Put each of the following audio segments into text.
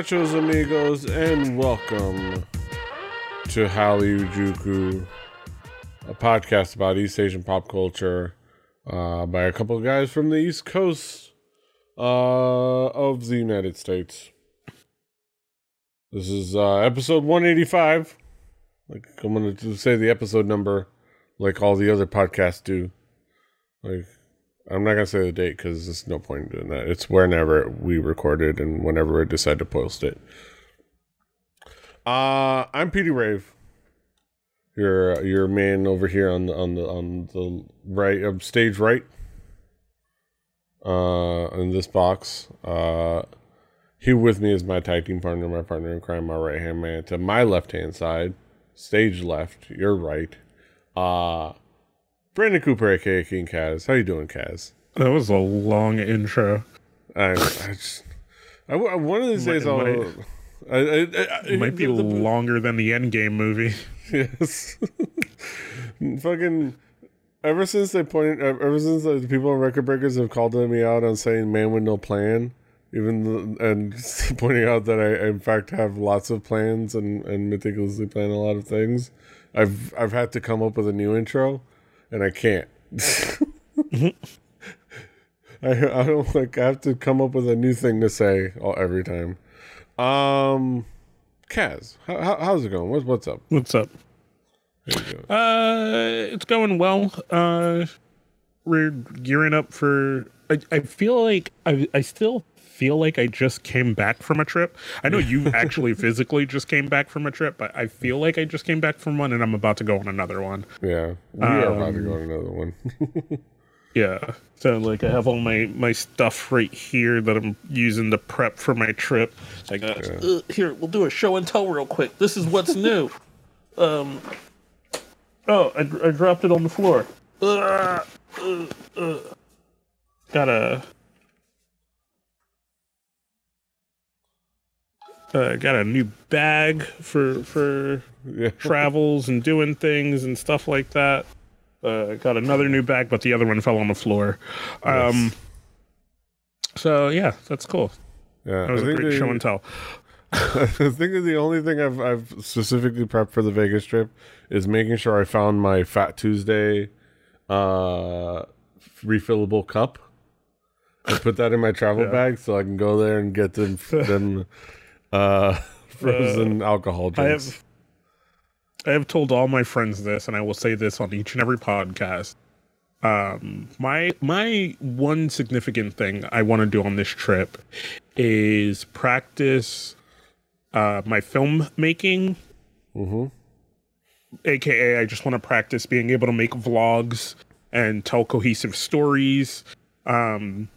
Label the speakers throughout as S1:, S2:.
S1: Nachos, amigos, and welcome to Hallyu a podcast about East Asian pop culture uh, by a couple of guys from the East Coast uh, of the United States. This is uh, episode 185. Like I'm going to say the episode number, like all the other podcasts do. Like I'm not gonna say the date because there's no point in doing that. It's whenever we recorded and whenever we decide to post it. Uh I'm Petey Rave. Your your man over here on the on the on the right of stage right. Uh in this box. Uh here with me is my tag team partner, my partner in crime, my right hand man. To my left hand side, stage left, your right. Uh Brandon Cooper, aka King Kaz. How you doing, Kaz?
S2: That was a long intro.
S1: I, I just, I, one of these days, I'll.
S2: Might, I, I, it might be the, longer than the Endgame movie.
S1: Yes. Fucking. Ever since they pointed, ever since the people on Record Breakers have called me out on saying "man with no plan," even the, and pointing out that I, in fact, have lots of plans and and meticulously plan a lot of things, I've I've had to come up with a new intro and I can't. I I don't like I have to come up with a new thing to say all, every time. Um, Kaz, how, how, how's it going? What's what's up?
S2: What's up? Uh, it's going well. Uh, we're gearing up for. I, I feel like I I still feel like I just came back from a trip. I know you actually physically just came back from a trip, but I feel like I just came back from one and I'm about to go on another one.
S1: Yeah, we um, are about to go on another one.
S2: yeah, so like I have all my my stuff right here that I'm using to prep for my trip. I got yeah. uh, here. We'll do a show and tell real quick. This is what's new. Um. Oh, I, I dropped it on the floor. Uh, uh, uh. Got a uh, got a new bag for for yeah. travels and doing things and stuff like that. Uh, got another new bag, but the other one fell on the floor. Um, yes. So yeah, that's cool.
S1: Yeah,
S2: that was I a great the, show and tell.
S1: I think the only thing I've I've specifically prepped for the Vegas trip is making sure I found my Fat Tuesday uh, refillable cup. I put that in my travel yeah. bag so I can go there and get them them uh, frozen uh, alcohol drinks.
S2: I have, I have told all my friends this, and I will say this on each and every podcast. Um, my my one significant thing I want to do on this trip is practice uh, my filmmaking.
S1: Mm-hmm.
S2: AKA, I just want to practice being able to make vlogs and tell cohesive stories. Um,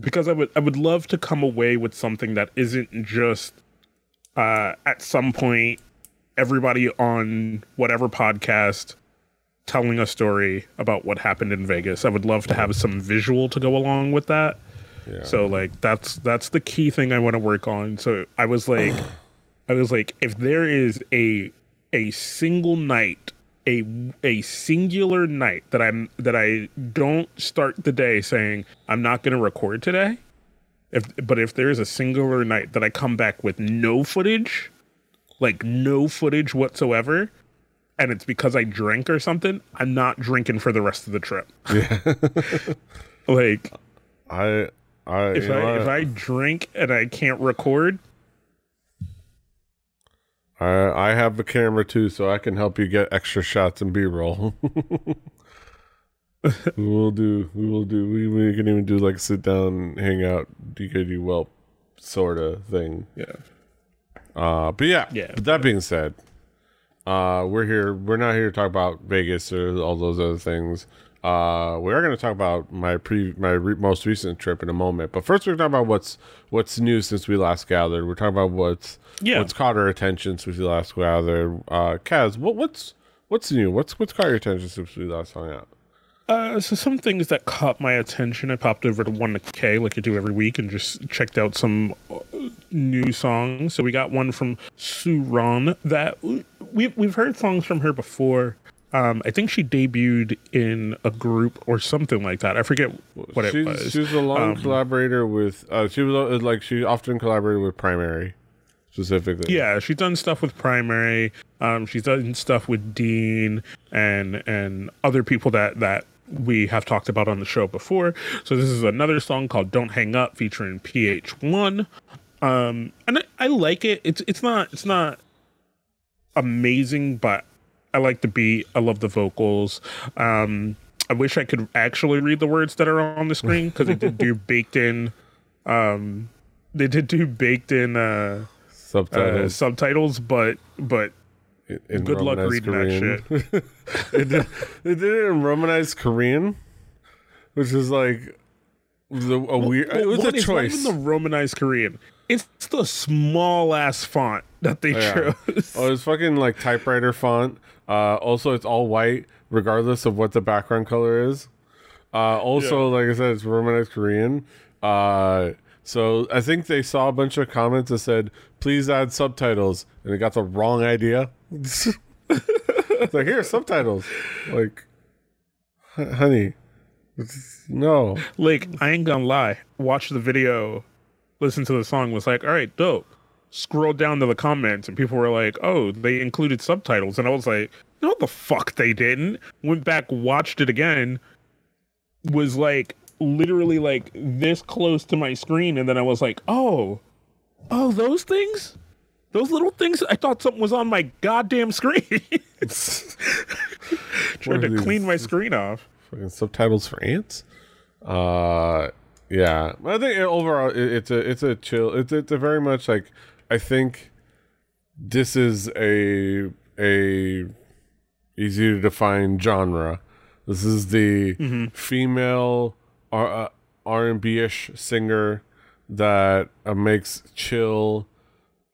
S2: because I would I would love to come away with something that isn't just uh, at some point, everybody on whatever podcast telling a story about what happened in Vegas. I would love to have some visual to go along with that. Yeah. So like that's that's the key thing I want to work on. So I was like I was like if there is a a single night a a singular night that I'm that I don't start the day saying I'm not going to record today if but if there's a singular night that I come back with no footage, like no footage whatsoever, and it's because I drank or something, I'm not drinking for the rest of the trip.
S1: Yeah.
S2: like
S1: I I
S2: if I if I drink and I can't record,
S1: I I have a camera too, so I can help you get extra shots and B roll. we will do. We will do. We, we can even do like sit down, hang out, DKD whelp sort of thing.
S2: Yeah.
S1: Uh, but yeah.
S2: Yeah.
S1: But that being said, uh, we're here. We're not here to talk about Vegas or all those other things. Uh, we are going to talk about my pre my re- most recent trip in a moment. But first, we're talking about what's what's new since we last gathered. We're talking about what's
S2: yeah.
S1: what's caught our attention since we last gathered. Uh, Kaz, what what's what's new? What's what's caught your attention since we last hung out?
S2: Uh, so some things that caught my attention. I popped over to one K like I do every week and just checked out some uh, new songs. So we got one from Suran that we've we've heard songs from her before. Um, I think she debuted in a group or something like that. I forget what
S1: she's,
S2: it was.
S1: She's a long
S2: Um,
S1: collaborator with. Uh, she was uh, like she often collaborated with Primary, specifically.
S2: Yeah, she's done stuff with Primary. Um, she's done stuff with Dean and and other people that that we have talked about on the show before. So this is another song called "Don't Hang Up" featuring PH1. Um, and I, I like it. It's it's not it's not amazing, but I like the beat. I love the vocals. Um, I wish I could actually read the words that are on the screen because they did do baked in. Um, they did do baked in. Uh, uh,
S1: subtitles.
S2: subtitles, but but
S1: in-
S2: good luck reading that
S1: shit. it, did, it did it in Romanized Korean, which is like the, a weird. it was a choice.
S2: even the Romanized Korean. It's the small ass font that they
S1: Yeah.
S2: chose.
S1: Oh, it's fucking like typewriter font. Uh, also, it's all white, regardless of what the background color is. Uh, also, like I said, it's Romanized Korean. Uh, so I think they saw a bunch of comments that said, "Please add subtitles," and it got the wrong idea. it's like here, subtitles. Like, honey, no.
S2: Like I ain't gonna lie. Watch the video, listen to the song. Was like, all right, dope. Scroll down to the comments, and people were like, "Oh, they included subtitles," and I was like, "No, the fuck they didn't." Went back, watched it again. Was like literally like this close to my screen, and then I was like, "Oh, oh, those things." Those little things, I thought something was on my goddamn screen. Trying to clean my screen off.
S1: fucking subtitles for ants. Uh, yeah, I think overall it, it's a it's a chill. It's it's a very much like I think this is a a easy to define genre. This is the mm-hmm. female R R and B ish singer that uh, makes chill,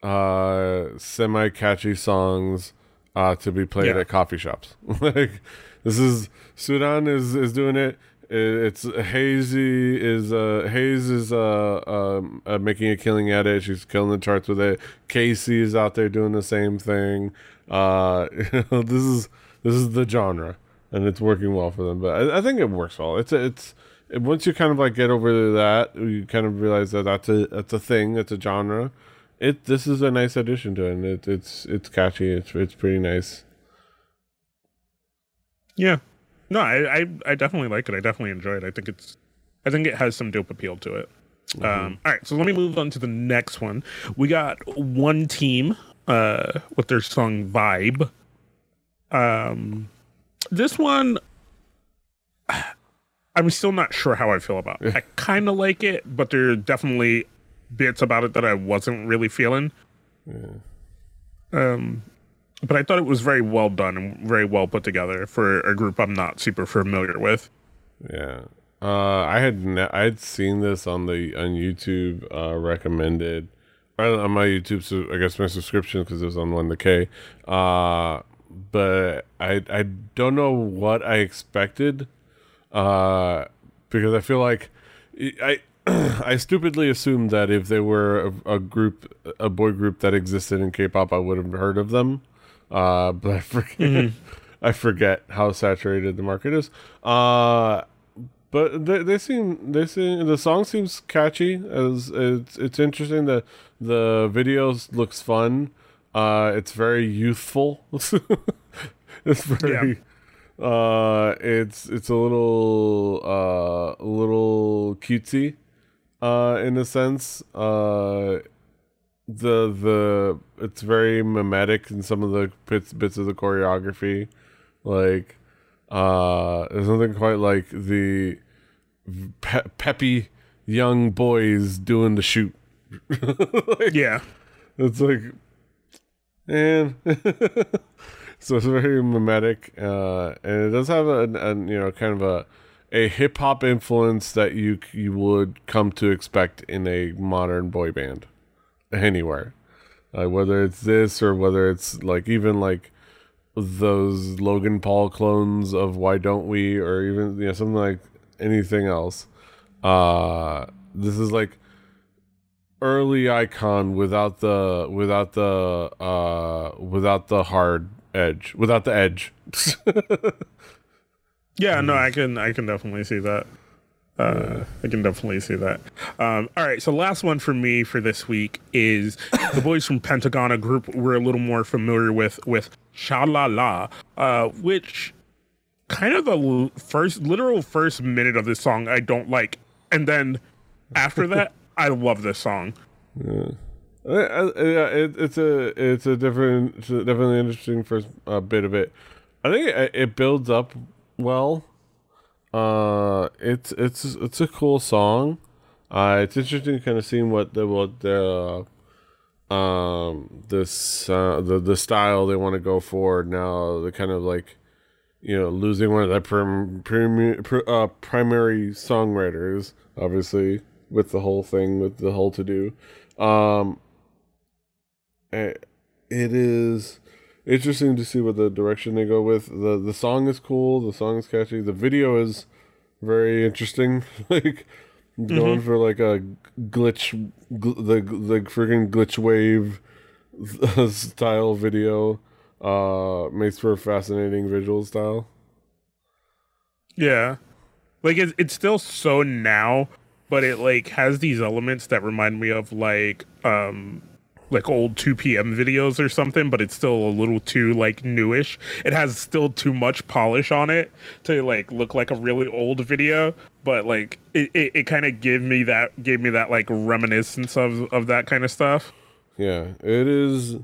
S1: uh, semi catchy songs uh, to be played
S2: Yeah.
S1: at coffee shops. like this is Suran is is doing it. It's Hazy is uh Heize is uh, um uh making a killing at it. She's killing the charts with it. Casey is out there doing the same thing. Uh, you know, this is this is the genre, and it's working well for them. But I, I think it works well. It's a, it's it- once you kind of like get over that, you kind of realize that that's a that's a thing. It's a genre. It this is a nice addition to it. And it it's it's catchy. It's it's pretty nice.
S2: Yeah. No, I, I I definitely like it. I definitely enjoy it. I think it's I think it has some dope appeal to it. Um, all right, so let me move on to the next one. We got 1TEAM uh, with their song "Vibe." Um, this one, I'm still not sure how I feel about. It. I kind of like it, but there are definitely bits about it that I wasn't really feeling. Um, but I thought it was very well done and very well put together for a group I'm not super familiar with.
S1: Yeah. Uh, I had ne- I had seen this on the on YouTube uh, recommended or on my YouTube. So I guess my subscription because it was on 1theK. Uh, but I I don't know what I expected. Uh, because I feel like I I stupidly assumed that if they were a, a group a boy group that existed in K-pop, I would have heard of them. Uh, but I forget I forget how saturated the market is. Uh but they, they seem they seem the song seems catchy. As it's it's interesting the the videos looks fun. Uh it's very youthful. It's very uh it's it's a little uh a little cutesy uh in a sense. Uh the the it's very mimetic in some of the bits bits of the choreography. Like uh there's nothing quite like the pe- peppy young boys doing the shoot.
S2: Yeah.
S1: it's like and so it's very mimetic uh and it does have a, a you know kind of a a hip hop influence that you you would come to expect in a modern boy band anywhere uh, whether it's this or whether it's like even like those Logan Paul clones of Why Don't We or even you know something like anything else. Uh this is like early iKON without the without the uh without the hard edge, without the edge.
S2: Yeah, no, I can I can definitely see that. Uh, I can definitely see that. Um, all right, so last one for me for this week is the boys from Pentagon, a group we're a little more familiar with with Sha La La, uh, which kind of the l- first literal first minute of this song I don't like, and then after that I love this song.
S1: Uh, uh, yeah, it, it's a it's a different, it's a definitely interesting first uh, bit of it. I think it, it builds up well. Uh, it's it's it's a cool song. Uh, it's interesting kind of seeing what the what the um this uh, the the style they want to go for now. The kind of like you know losing one of their prim, prim, pr- uh, primary songwriters, obviously with the whole thing with the whole to do. Um, it, is interesting to see what the direction they go with. the The song is cool. The song is catchy. The video is very interesting. like going for like a glitch, gl- the the freaking glitch wave style video. Uh, makes for a fascinating visual style.
S2: Yeah, like it's it's still so now, but it like has these elements that remind me of like um like old 2PM videos or something, but it's still a little too like newish. It has still too much polish on it to like look like a really old video, but like it, it, it kind of gave me that gave me that like reminiscence of of that kind of stuff.
S1: Yeah, it is.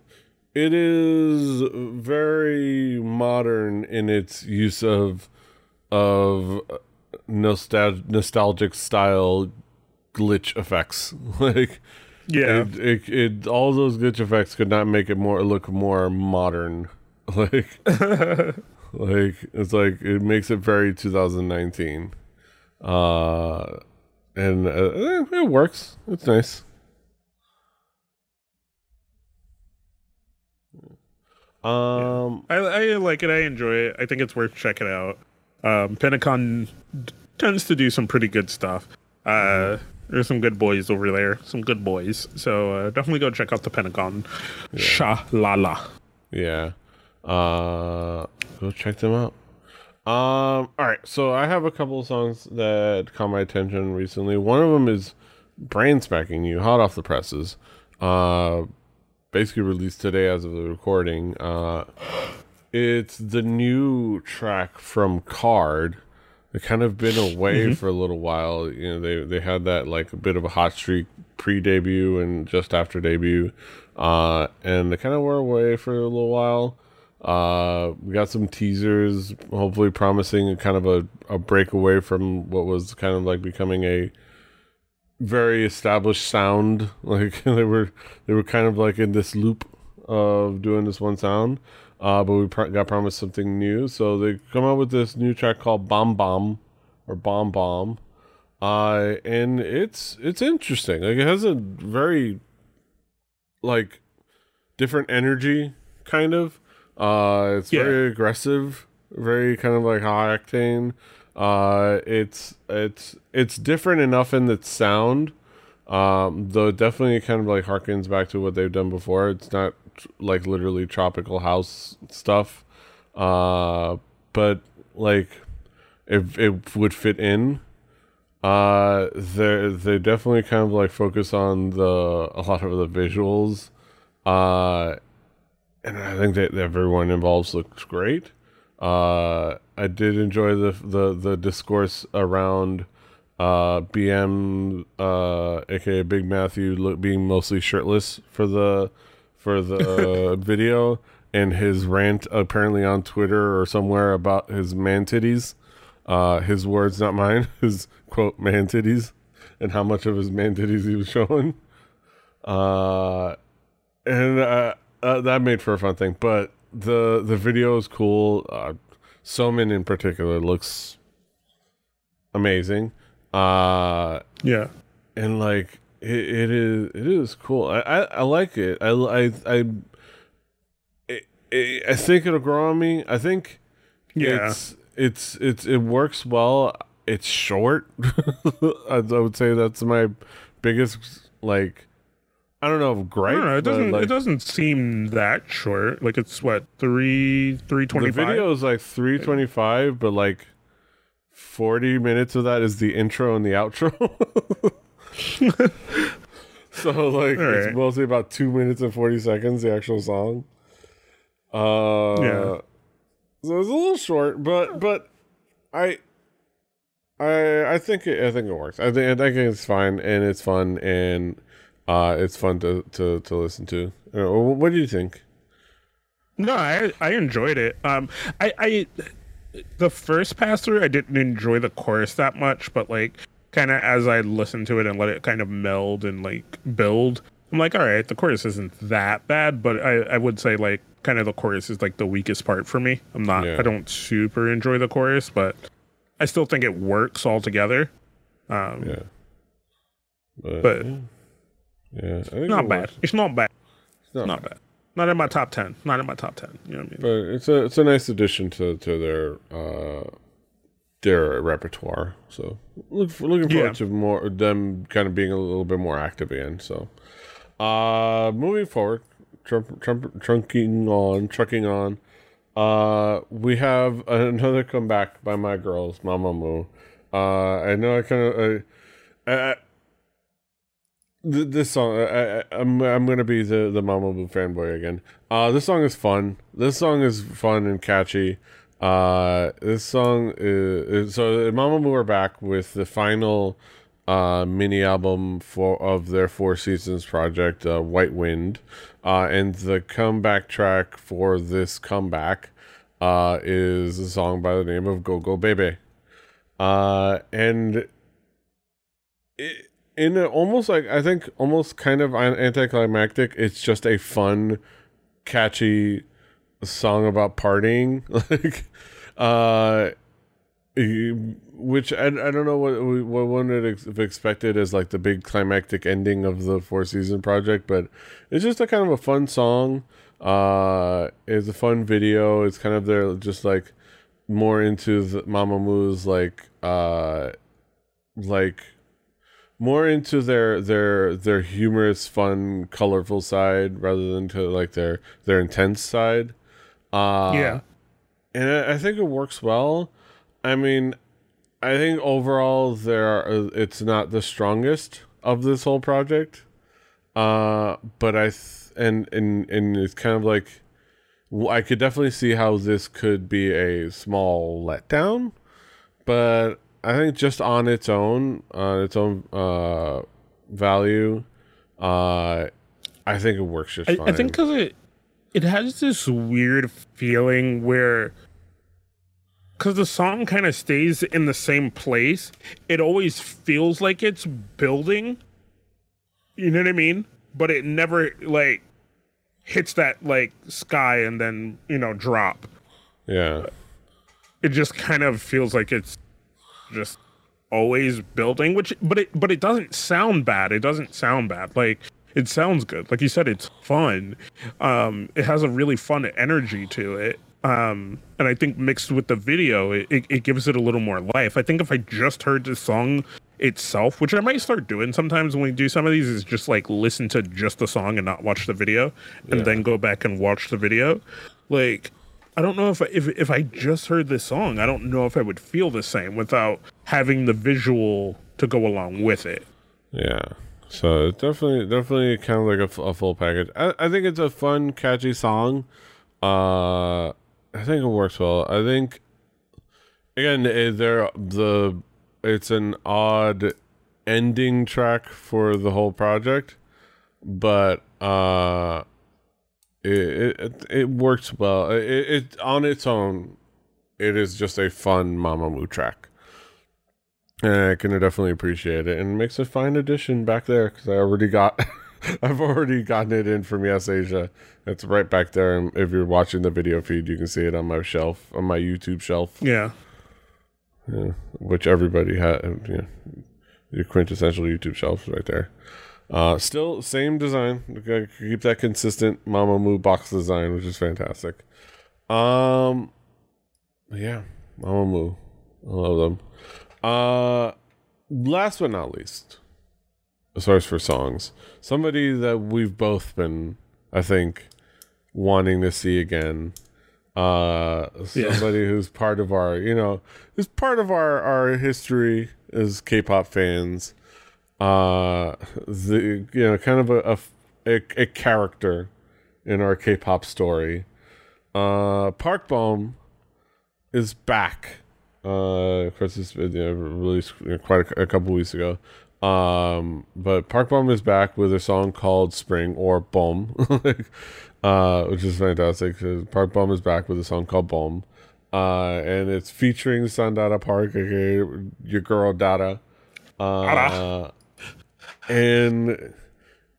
S1: It is very modern in its use of of uh, nostalgic nostalgic style glitch effects. like
S2: Yeah.
S1: it, it, it, all those glitch effects could not make it more look more modern. Like, like it's like it makes it very 2019. Uh, and uh, eh, it works. It's nice. Um,
S2: I, I like it. I enjoy it. I think it's worth checking out. Um, Pentagon d- tends to do some pretty good stuff. Uh, there's some good boys over there. Some good boys. So uh, definitely go check out the Pentagon. Sha la la.
S1: Yeah. Uh go check them out. Um all right, so I have a couple of songs that caught my attention recently. One of them is Brain Smacking You, hot off the presses. Uh basically released today as of the recording. Uh it's the new track from KARD. They kind of been away for a little while. You know, they they had that like a bit of a hot streak pre-debut and just after debut, uh, and they kind of were away for a little while. Uh, we got some teasers, hopefully promising a kind of a, a break away from what was kind of like becoming a very established sound. Like they were they were kind of like in this loop of doing this one sound. Uh, but we pr- got promised something new, so they come out with this new track called "Bomb Bomb" or "Bomb Bomb," uh, and it's it's interesting. Like it has a very like different energy, kind of. Uh, it's
S2: Yeah.
S1: very aggressive, very kind of like high octane. Uh, it's it's it's different enough in its sound, um, though it definitely kind of like harkens back to what they've done before. It's not like literally tropical house stuff, uh, but like it it would fit in. Uh, they they definitely kind of like focus on the a lot of the visuals, uh, and I think that everyone involved looks great. Uh, I did enjoy the the the discourse around uh BM uh aka Big Matthew being mostly shirtless for the for the video and his rant apparently on Twitter or somewhere about his man titties. Uh his words not mine, his quote man titties and how much of his man titties he was showing. Uh and uh, uh, that made for a fun thing. But the the video is cool. Uh, Somin in particular looks amazing. Uh,
S2: Yeah.
S1: and like it, it is it is cool. I, I, I like it. I I I it, I think it'll grow on me. I think
S2: Yeah.
S1: it's it's it's it works well. It's short. I, I would say that's my biggest like I don't know if great.
S2: I don't know. It doesn't.
S1: like,
S2: it doesn't seem that short. Like it's what three three twenty
S1: the video is like 325, but like 40 minutes of that is the intro and the outro. so like
S2: Alright.
S1: it's mostly about two minutes and 40 seconds the actual song. Uh,
S2: Yeah.
S1: So it's a little short, but but I. I I think it, I think it works. I think I think it's fine and it's fun and uh it's fun to to, to listen to. Uh, what do you think?
S2: No, I I enjoyed it. Um, I I the first pass through I didn't enjoy the chorus that much, but like kind of as I listened to it and let it kind of meld and like build, I'm like, all right, the chorus isn't that bad, but I I would say like kind of the chorus is like the weakest part for me. I'm not
S1: Yeah.
S2: I don't super enjoy the chorus, but I still think it works altogether. Um,
S1: Yeah. But,
S2: But-
S1: yeah, I think
S2: not
S1: it
S2: bad. It's not bad.
S1: It's not
S2: Not bad. Not in my top ten. Not in my top ten. You know what I mean?
S1: but it's a it's a nice addition to to their uh their repertoire. So look looking forward
S2: Yeah.
S1: to more them kind of being a little bit more active again. So uh moving forward, trump, trump, trunking on, trucking on. Uh, we have another comeback by my girls, Mamamoo. Uh, I know I kind of. Th- this song, I, I, I'm I'm gonna be the the Mamamoo fanboy again. Uh, this song is fun. This song is fun and catchy. Uh, this song is, so Mamamoo are back with the final uh mini album for of their Four Seasons project, uh, White Wind. Uh, and the comeback track for this comeback uh is a song by the name of gogobebe. Uh, and it, in a, almost like I think almost kind of an- anticlimactic. It's just a fun, catchy song about partying, like uh, which I, I don't know what what one would have expected as like the big climactic ending of the four season project, but it's just a kind of a fun song. Uh, it's a fun video. It's kind of their just like more into the Mamamoo's like uh like more into their their their humorous, fun, colorful side rather than to like their their intense side. Uh,
S2: yeah.
S1: and I, I think it works well. I mean, I think overall there are, it's not the strongest of this whole project. Uh, but I th- and and and it's kind of like I could definitely see how this could be a small letdown, but I think just on its own, on its own uh value, uh, I think it works just
S2: I,
S1: fine.
S2: I think because it it has this weird feeling where because the song kind of stays in the same place, it always feels like it's building. You know what I mean? But it never like hits that like sky and then you know drop.
S1: yeah,
S2: It just kind of feels like it's just always building which but it but it doesn't sound bad it doesn't sound bad like it sounds good like you said it's fun um it has a really fun energy to it um and i think mixed with the video it, it, it gives it a little more life i think if i just heard the song itself which i might start doing sometimes when we do some of these is just like listen to just the song and not watch the video and
S1: Yeah.
S2: then go back and watch the video like I don't know if I, if if I just heard this song, I don't know if I would feel the same without having the visual to go along with it.
S1: Yeah. So it's definitely, definitely kind of like a full package. I, I think it's a fun, catchy song. Uh, I think it works well. I think again, eh, there the it's an odd ending track for the whole project, but uh, it it, it works well. It, it on its own, it is just a fun Mamamoo track. I can definitely appreciate it, and it makes a fine addition back there because I already got, I've already gotten it in from YesAsia. It's right back there, and if you're watching the video feed, you can see it on my shelf, on my YouTube shelf,
S2: Yeah,
S1: yeah, which everybody has. You know, your quintessential YouTube shelf right there. Uh, still same design. Keep that consistent Mamamoo box design, which is fantastic. Um, yeah, Mamamoo, I love them. Uh, last but not least, source for songs. Somebody that we've both been, I think, wanting to see again. Uh,
S2: Yeah.
S1: somebody who's part of our, you know, who's part of our our history as K-pop fans. Uh, the you know, kind of a a, a, a character in our K-pop story. Uh, Park Bom is back. Uh, of course, it's been you know, released quite a, a couple weeks ago. Um, but Park Bom is back with a song called "Spring" or "Bom," uh, which is fantastic. 'cause Park Bom is back with a song called "Bom," uh, and it's featuring Sandara Park, aka your girl Dada. Uh,
S2: Dada.
S1: and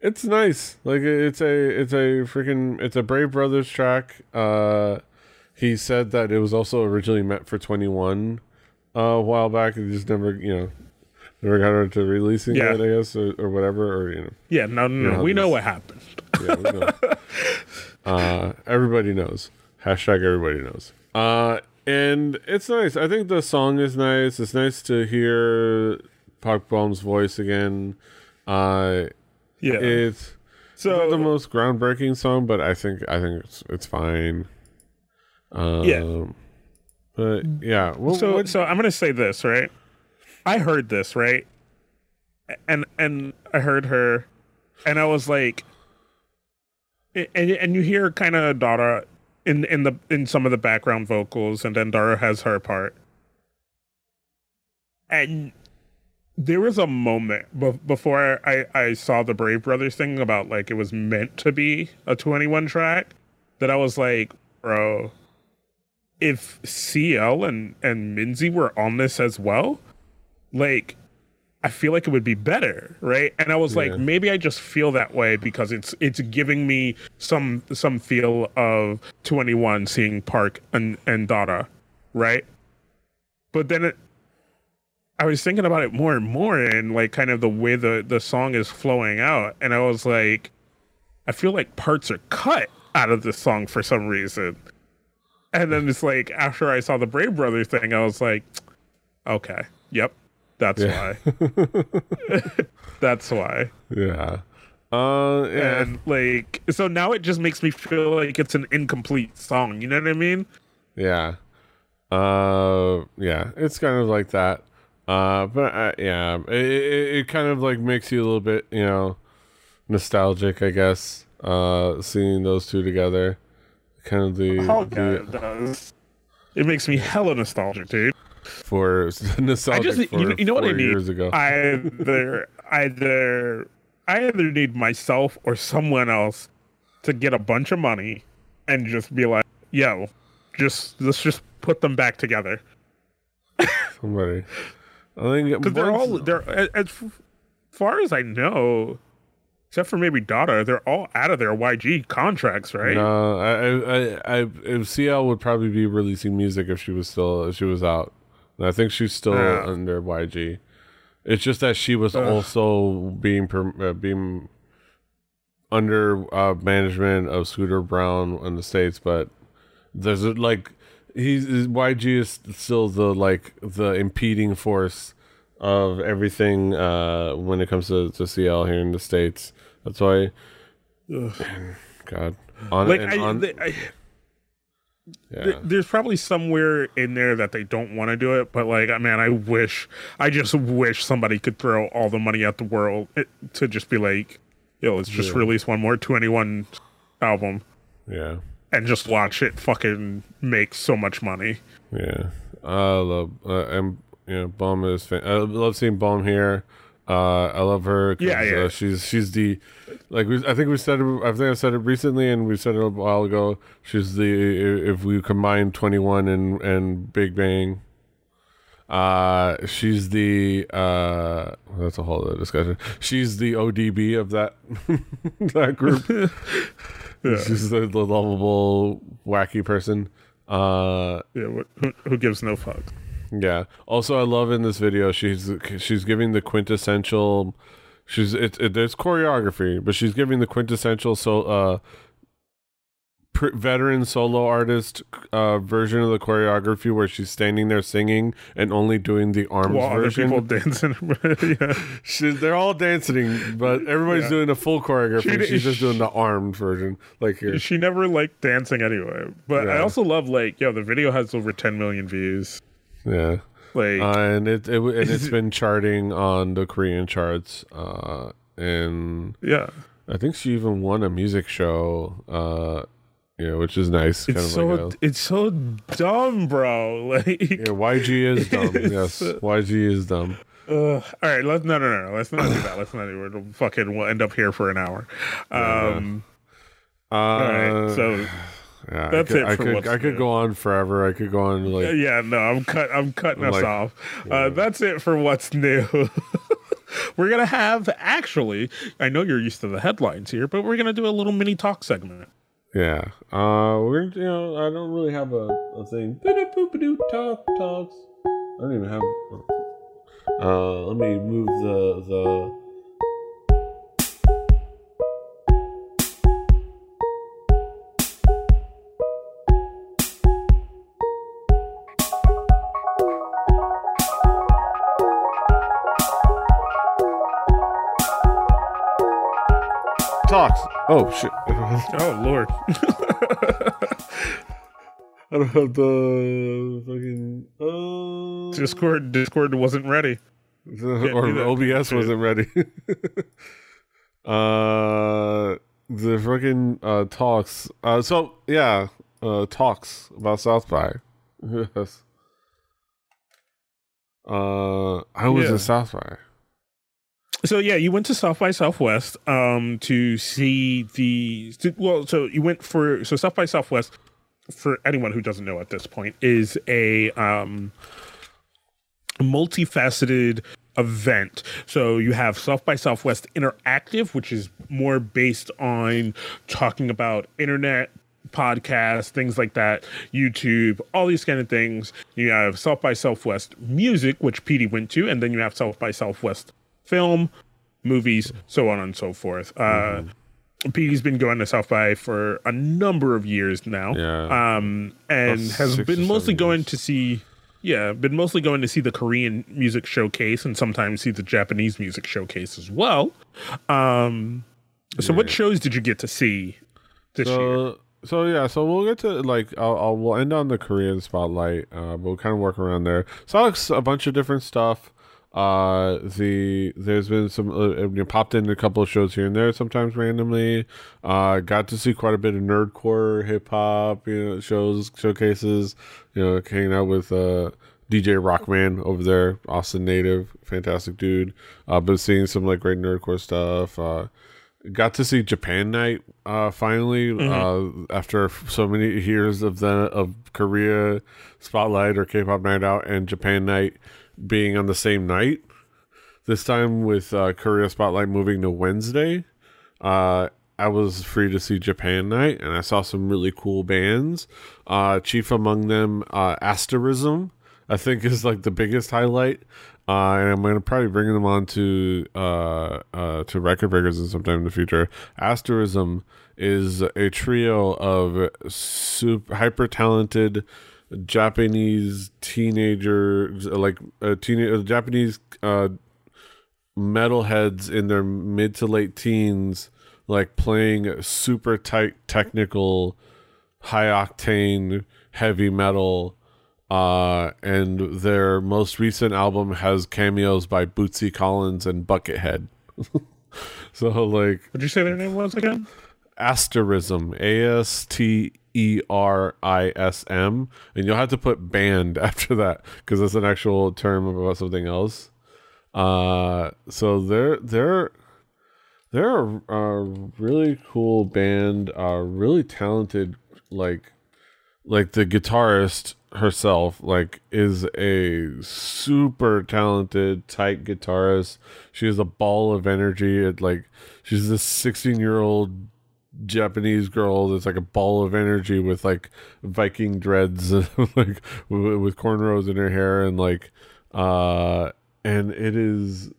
S1: it's nice. Like it's a it's a freaking it's a Brave Brothers track. Uh, he said that it was also originally meant for 2NE1 uh, a while back. It just never, you know, never got around to releasing
S2: Yeah.
S1: it, I guess, or, or whatever. Or, you know,
S2: Yeah, no, no,
S1: Yeah,
S2: no. We know what happened.
S1: yeah, we know. uh, everybody knows. Hashtag everybody knows. Uh, and it's nice. I think the song is nice. It's nice to hear Park Bom's voice again. Uh,
S2: Yeah.
S1: it's not the most groundbreaking song, but I think I think it's it's fine. Um,
S2: Yeah.
S1: But yeah. Well,
S2: so
S1: what-
S2: so I'm gonna say this right. I heard this right, and and I heard her, and I was like, and and you hear kind of Dara in in the in some of the background vocals, and then Dara has her part, and there was a moment be- before I I saw the Brave Brothers thing about like it was meant to be a 2NE1 track that I was like, bro, if CL and and Minzy were on this as well, like I feel like it would be better, right? And I was
S1: Yeah.
S2: like, maybe I just feel that way because it's it's giving me some some feel of 2NE1 seeing Park and and Dada, right? But then it I was thinking about it more and more and like kind of the way the the song is flowing out and I was like I feel like parts are cut out of the song for some reason. And then it's like after I saw the Brave Brothers thing, I was like, okay, yep, that's
S1: Yeah.
S2: why. that's why.
S1: yeah. Uh, yeah.
S2: And like, so now it just makes me feel like it's an incomplete song. You know what I mean?
S1: Yeah. Uh, yeah, it's kind of like that. Uh, but uh, yeah, it, it, it kind of like makes you a little bit, you know, nostalgic, I guess. Uh, seeing those two together, kind of the,
S2: Oh,
S1: the
S2: God, it does. It makes me hella nostalgic, dude.
S1: for nostalgic
S2: I just,
S1: for
S2: you, know- you know what I need?
S1: years ago.
S2: Either, either, I either need myself or someone else to get a bunch of money and just be like, yo, just let's just put them back together.
S1: Somebody, I think
S2: because they're all they're as, as far as I know, except for maybe Dada, they're all out of their YG contracts, right?
S1: No, I, I, I, CL would probably be releasing music if she was still, if she was out. And I think she's still
S2: Yeah.
S1: under YG. It's just that she was
S2: Ugh.
S1: also being per, uh, being under uh, management of Scooter Braun in the states, but there's a, like he's YG is still the like the impeding force of everything uh, when it comes to, to CL here in the states. That's why. God, on
S2: Like
S1: and
S2: I,
S1: on,
S2: they- I,
S1: yeah.
S2: th- there's probably somewhere in there that they don't want to do it, but like, man, I wish, I just wish somebody could throw all the money at the world to just be like, yo, let's just
S1: Yeah.
S2: release one more 2NE1 album
S1: yeah,
S2: and just watch it fucking make so much money.
S1: yeah. I love uh, and you know, Bom is. Fan- I love seeing Bom here. Uh, I love her.
S2: Yeah, yeah.
S1: Uh, she's she's the like we, I think we said it. I think I said it recently, and we said it a while ago. She's the if we combine 2NE1 and and Big Bang. Uh, she's the uh, that's a whole other discussion. She's the ODB of that that group.
S2: Yeah.
S1: She's the, the lovable, wacky person. Uh,
S2: Yeah, wh- who, who gives no fuck?
S1: Yeah. Also, I love in this video she's she's giving the quintessential. She's it, it there's choreography, but she's giving the quintessential so uh pr- veteran solo artist uh, version of the choreography where she's standing there singing and only doing the arms
S2: While
S1: version.
S2: people dancing. yeah.
S1: She, they're all dancing, but everybody's
S2: Yeah.
S1: doing the full choreography.
S2: She-
S1: she's just doing the armed version, like here.
S2: She never liked dancing anyway. But I also love like, yo, the video has over 10 million views.
S1: Yeah,
S2: Like,
S1: uh, and it, it and it's been charting on the Korean charts. Uh, and
S2: yeah.
S1: I think she even won a music show. Uh, yeah, which is nice.
S2: It's so
S1: like a-
S2: it's so dumb, bro. Like
S1: yeah, YG is dumb. yes, YG is dumb.
S2: Ugh. all right, let's no no no. Let's not do that. Let's not do it. We'll fucking we'll end up here for an hour. Um
S1: Uh,
S2: all right. So
S1: yeah,
S2: that's
S1: I could,
S2: it
S1: I could, I could
S2: new.
S1: go on forever. I could go on like
S2: yeah, no, I'm cut I'm cutting us
S1: Like,
S2: off. Uh that's it for what's new. we're gonna have actually I know you're used to the headlines here, but we're gonna do a little mini talk segment.
S1: Yeah. Uh we're you know, I don't really have a, a thing. Talk talks. I don't even have uh let me move the the Talks. Oh shit.
S2: Oh lord.
S1: I don't have the fucking uh,
S2: Discord Discord wasn't ready.
S1: or. OBS wasn't ready. uh, the fucking uh talks. Uh, so yeah, uh, talks about South by. yes. Uh, I was
S2: Yeah.
S1: at South by.
S2: So yeah, you went to South by Southwest um to see the to, well, so you went for so South by Southwest for anyone who doesn't know at this point is a um multifaceted event. So you have South by Southwest Interactive, which is more based on talking about internet podcasts, things like that, YouTube, all these kind of things. You have South by Southwest Music, which PD went to, and then you have South by Southwest Film, movies, so on and so forth. Uh PD's been going to South by for a number of years now.
S1: Yeah.
S2: Um and
S1: About
S2: has been mostly going
S1: years.
S2: to see yeah, been mostly going to see the Korean music showcase and sometimes see the Japanese music showcase as well. Um, so, what shows did you get to see this year?
S1: So, so yeah, so we'll get to like I'll, I'll we'll end on the Korean spotlight. Uh, but we'll kind of work around there. Saw like, a bunch of different stuff. Uh, the there's been some uh, you know, popped in a couple of shows here and there, sometimes randomly. Uh, got to see quite a bit of nerdcore, hip hop, you know, shows, showcases. You know, hanging out with uh DJ Rockman over there, Austin native, fantastic dude. Uh, been seeing some like great nerdcore stuff. Uh, got to see Japan Night uh finally uh after so many years of the of Korea Spotlight or K-pop Night Out and Japan Night being on the same night. This time with uh Korea Spotlight moving to Wednesday. Uh I was free to see Japan Night and I saw some really cool bands. Uh chief among them uh Asterism I think is like the biggest highlight. Uh, and I'm gonna probably bring them on to uh, uh, to record breakers in sometime in the future. Asterism is a trio of super hyper talented Japanese teenagers, like uh, teenage Japanese uh, metalheads in their mid to late teens, like playing super tight technical, high octane heavy metal. Uh, and their most recent album has cameos by Bootsy Collins and Buckethead. so like
S2: What'd you say their name was again?
S1: asterism, A S T E R I S M, and you'll have to put band after that because that's an actual term about something else. Uh, so they're they're they're a, a really cool band, uh, really talented. Like like the guitarist herself, like is a super talented, tight guitarist. She has a ball of energy. It like she's this sixteen year old Japanese girl that's like a ball of energy with like Viking dreads, like with, cornrows in her hair, and like, uh, and it is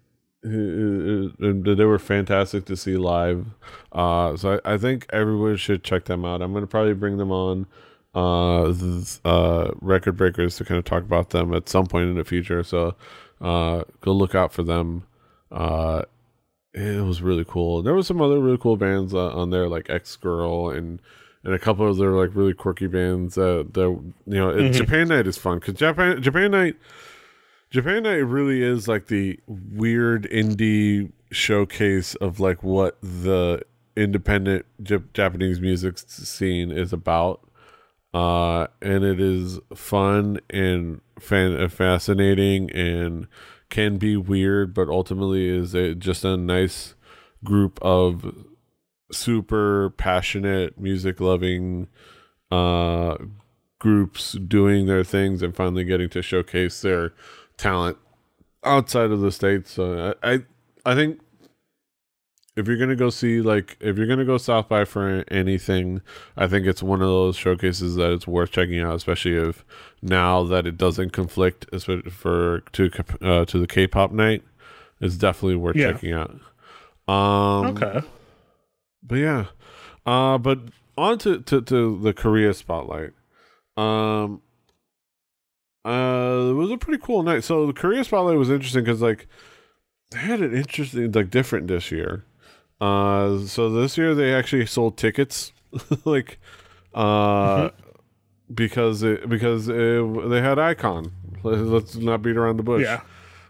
S1: and they were fantastic to see live. Uh, so I, I think everyone should check them out. I'm to probably bring them on uh, uh, record breakers to kind of talk about them at some point in the future. So uh, go look out for them. Uh, it was really cool. There was some other really cool bands uh, on there, like X Girl and and a couple of other like really quirky bands. Uh, that you know, mm-hmm. Japan Night is fun because Japan Japan Night Japan Night really is like the weird indie showcase of like what the independent J- Japanese music scene is about. Uh, and it is fun and fan- fascinating and can be weird, but ultimately is a, just a nice group of super passionate music loving uh, groups doing their things and finally getting to showcase their talent outside of the states. So I, I, I think if you're gonna go see like if you're gonna go South by for anything, I think it's one of those showcases that it's worth checking out, especially if now that it doesn't conflict as for to uh, to the K-pop night, it's definitely worth yeah. checking out. Um, okay, but yeah, uh, but on to, to, to the Korea spotlight. Um, uh, it was a pretty cool night. So the Korea spotlight was interesting because like they had an interesting like different this year. Uh, so this year they actually sold tickets, like, uh, mm-hmm. because it because it, they had iKON. Let's not beat around the bush.
S2: Yeah.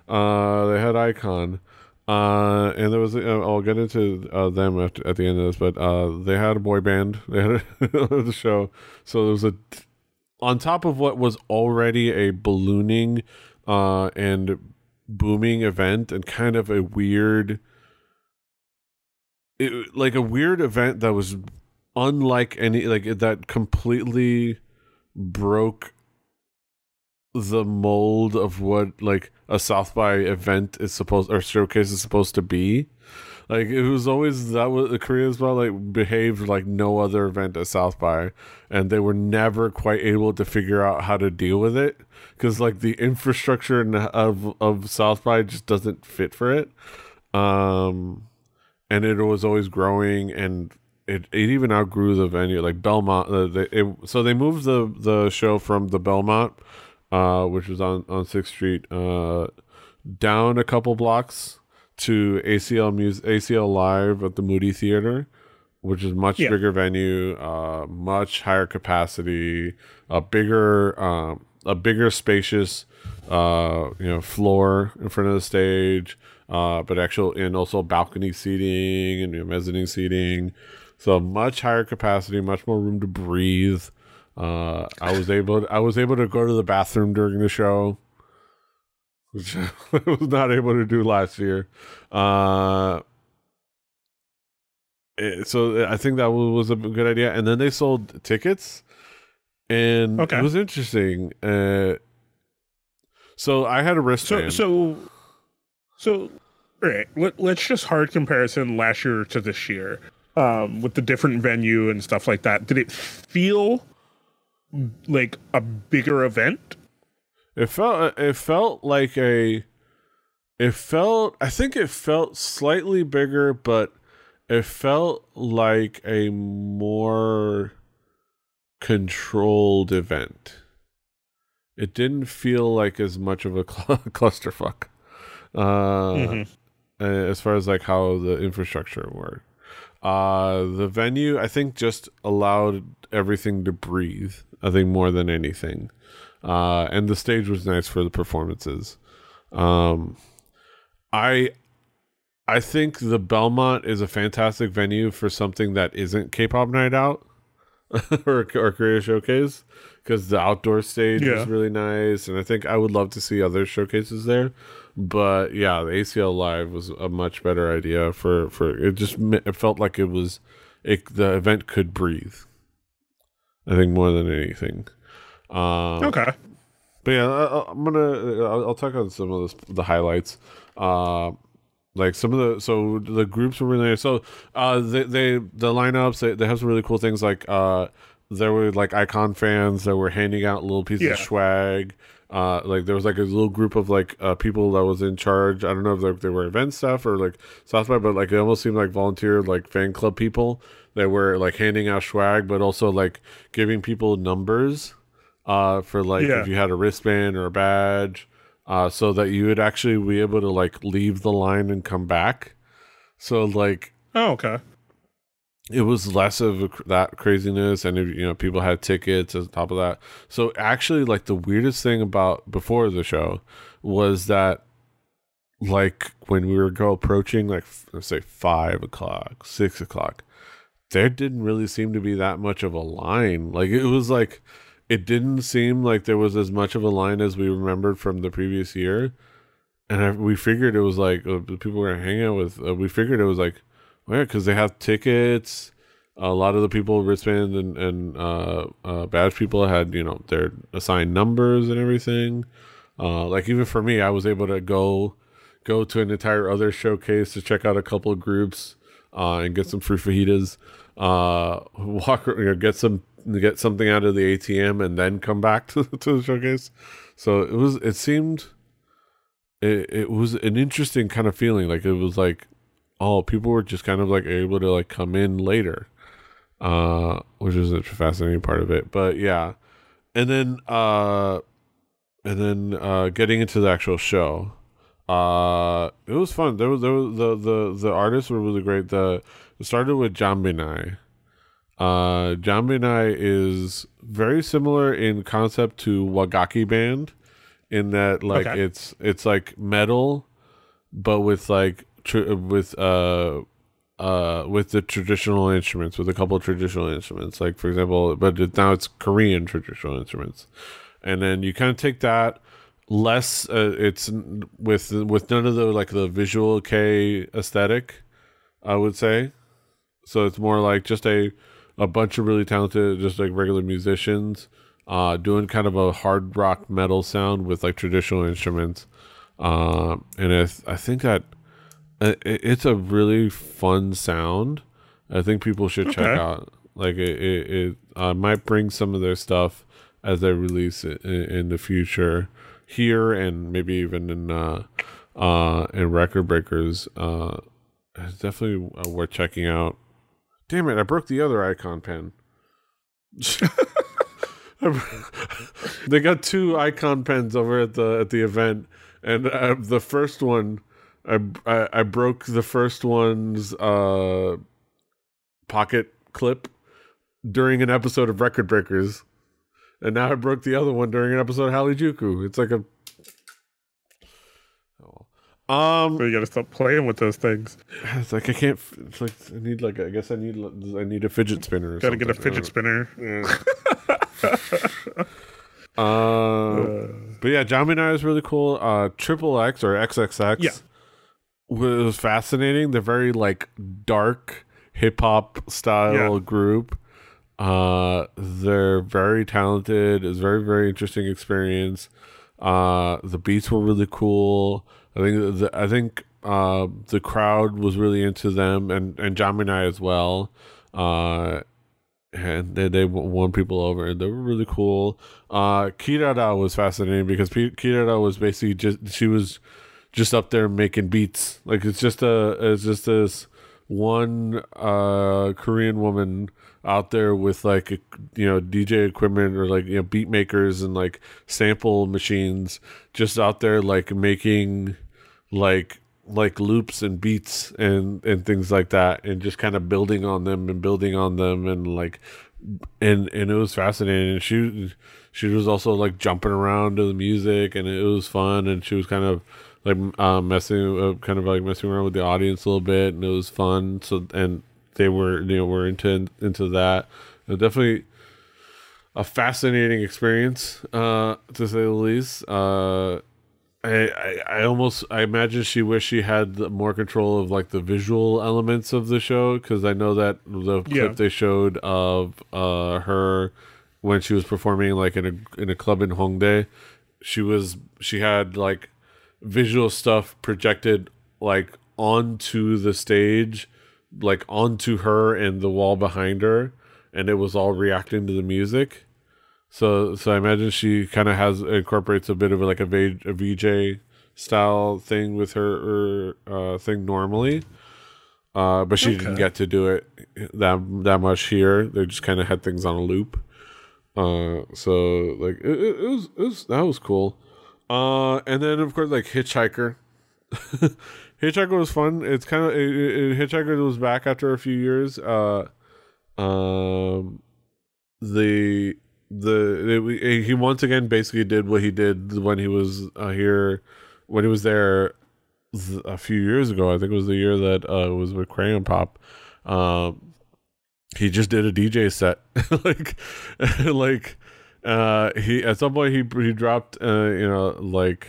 S1: Uh, they had iKON. Uh, and there was, uh, I'll get into uh, them at, at the end of this, but uh, they had a boy band. They had a, the show. So there was a on top of what was already a ballooning uh, and booming event and kind of a weird it, like a weird event that was unlike any like that completely broke the mold of what like a South by event is supposed or showcase is supposed to be. Like it was always that was the Koreans well like behaved like no other event at South by, and they were never quite able to figure out how to deal with it because like the infrastructure of of South by just doesn't fit for it. Um, and it was always growing and it, it even outgrew the venue like belmont uh, they, it, so they moved the the show from the belmont uh, which was on on sixth street uh, down a couple blocks to acl music acl live at the moody theater which is much yeah. bigger venue uh, much higher capacity a bigger um, a bigger spacious uh, you know floor in front of the stage uh, but actual and also balcony seating and you know, mezzanine seating. So much higher capacity, much more room to breathe. Uh, I was able to, I was able to go to the bathroom during the show, which I was not able to do last year. Uh, eh, so I think that was a good idea. And then they sold tickets, and okay. it was interesting. Uh, so I had a wristband.
S2: So, so, so right. Let, let's just hard comparison last year to this year um, with the different venue and stuff like that. Did it feel like a bigger event?
S1: It felt it felt like a it felt I think it felt slightly bigger, but it felt like a more controlled event. It didn't feel like as much of a cl- clusterfuck. Uh, mm-hmm. Uh, as far as like how the infrastructure worked. Uh, the venue, I think, just allowed everything to breathe. I think more than anything, uh, and the stage was nice for the performances. Um, I, I think the Belmont is a fantastic venue for something that isn't K-pop Night Out or or Korea Showcase because the outdoor stage yeah. is really nice, and I think I would love to see other showcases there. But yeah, the ACL Live was a much better idea for for it. Just it felt like it was it, the event could breathe. I think more than anything.
S2: Um, okay.
S1: But yeah, I, am gonna I'll, I'll, talk on some of this, the highlights. Uh, like some of the so the groups were really. So uh, they they the lineups they, they have some really cool things like uh there were like iKON fans that were handing out little pieces
S2: Yeah.
S1: of swag. Uh, like there was like a little group of like uh, people that was in charge. I don't know if they, they were event staff or like South by, but like it almost seemed like volunteer like fan club people that were like handing out swag, but also like giving people numbers uh, for like
S2: Yeah.
S1: if you had a wristband or a badge, uh, so that you would actually be able to like leave the line and come back. So like
S2: Oh, okay.
S1: It was less of that craziness and you know people had tickets on top of that. So actually like the weirdest thing about before the show was that like when we were go approaching like let's say five o'clock six o'clock there didn't really seem to be that much of a line. Like it was like it didn't seem like there was as much of a line as we remembered from the previous year. And I, we figured it was like uh, the people we were hanging out with uh, we figured it was like well, because they have tickets. A lot of the people, wristband and and uh, uh, badge people, had you know their assigned numbers and everything. Uh, like even for me, I was able to go go to an entire other showcase to check out a couple of groups uh, and get some free fajitas. Uh, walk, you know, get some get something out of the ATM and then come back to, to the showcase. So it was. It seemed. It, it was an interesting kind of feeling. Like it was like oh, people were just kind of like able to like come in later, uh, which is a fascinating part of it. But yeah, and then uh, and then uh, getting into the actual show, uh, it was fun. There was there was the the the artists were really great. The it started with Jambinai. Uh, Jambinai is very similar in concept to Wagakki Band, in that like
S2: Okay.
S1: it's it's like metal, but with like tr- with uh uh with the traditional instruments with a couple traditional instruments like for example but it, now it's korean traditional instruments. And then you kind of take that less uh, it's with with none of the like the visual k aesthetic i would say. So it's more like just a a bunch of really talented just like regular musicians uh doing kind of a hard rock metal sound with like traditional instruments. Uh, and I, th- I think that it's a really fun sound. I think people should check out. Like it, it, it uh, might bring some of their stuff as they release it in, in the future here and maybe even in uh, uh, in record breakers. Uh, it's definitely uh, worth checking out. Damn it! I broke the other iKON pen. they got two iKON pens over at the at the event, and uh, the first one, I, I I broke the first one's uh pocket clip during an episode of Record Breakers, and now I broke the other one during an episode of Halijuku. It's like a oh. um,
S2: So you gotta stop playing with those things.
S1: it's like I can't. It's like I need like I guess I need I need a fidget spinner. Or
S2: Gotta get a fidget spinner.
S1: don't know. Uh, But yeah, Jambinai is really cool. Uh, Triple X or XXX
S2: Yeah.
S1: Was fascinating. They're very like dark hip hop style
S2: Yeah.
S1: group. Uh, they're very talented. It's very very interesting experience. Uh, the beats were really cool. I think the, I think uh, the crowd was really into them and and Jambinai as well. Uh, and they, they won people over and they were really cool. Uh, Kirara was fascinating because P- Kirara was basically just she was just up there making beats. Like it's just a it's just this one uh Korean woman out there with like a, you know DJ equipment or like you know beat makers and like sample machines just out there like making like like loops and beats and and things like that and just kind of building on them and building on them and like and and it was fascinating and she she was also like jumping around to the music and it was fun and she was kind of like uh, messing uh, kind of like messing around with the audience a little bit and it was fun. So and they were you know were into into that. It definitely a fascinating experience uh to say the least. Uh I, I, I almost I imagine she wished she had more control of like the visual elements of the show because I know that the clip
S2: Yeah.
S1: they showed of uh her when she was performing like in a in a club in Hongdae, she was she had like visual stuff projected like onto the stage, like onto her and the wall behind her, and it was all reacting to the music. So so I imagine she kind of has incorporates a bit of like a, v, a VJ style thing with her, her uh, thing normally. Uh, but she okay. didn't get to do it that that much here. They just kind of had things on a loop. Uh, so like it, it, it, was, it was that was cool. Uh, and then of course like Hitchhiker. Hitchhiker was fun. It's kind of Hitchhiker was back after a few years. Uh, um, the the it, he once again basically did what he did when he was uh, here when he was there a few years ago. I think it was the year that uh, was with Crayon Pop. Um, he just did a DJ set, like, like, uh, he at some point he he dropped, uh, you know, like,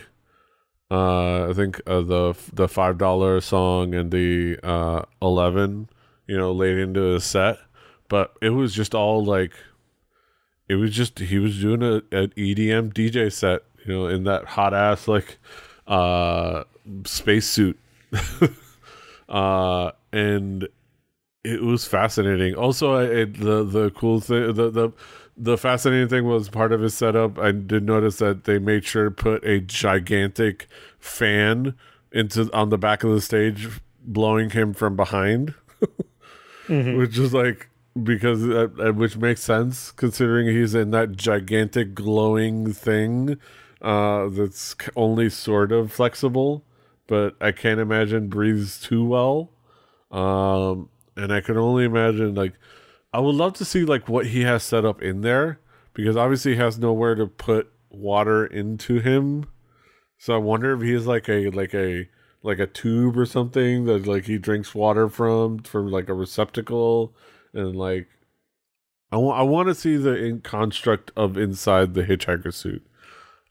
S1: uh, I think uh, the the five dollar song and the uh eleven, you know, laid into a set, but it was just all like, it was just he was doing a an EDM DJ set, you know, in that hot ass like, uh, space suit. uh, and it was fascinating. Also, it, the the cool thing, the the the fascinating thing was part of his setup. I did notice that they made sure to put a gigantic fan into on the back of the stage, blowing him from behind, mm-hmm. which is like because uh, uh, which makes sense considering he's in that gigantic glowing thing uh, that's only sort of flexible, but I can't imagine breathes too well. Um, and I can only imagine like I would love to see like what he has set up in there because obviously he has nowhere to put water into him. So I wonder if he has like a like a like a tube or something that like he drinks water from from like a receptacle and like I want I want to see the in- construct of inside the hitchhiker suit.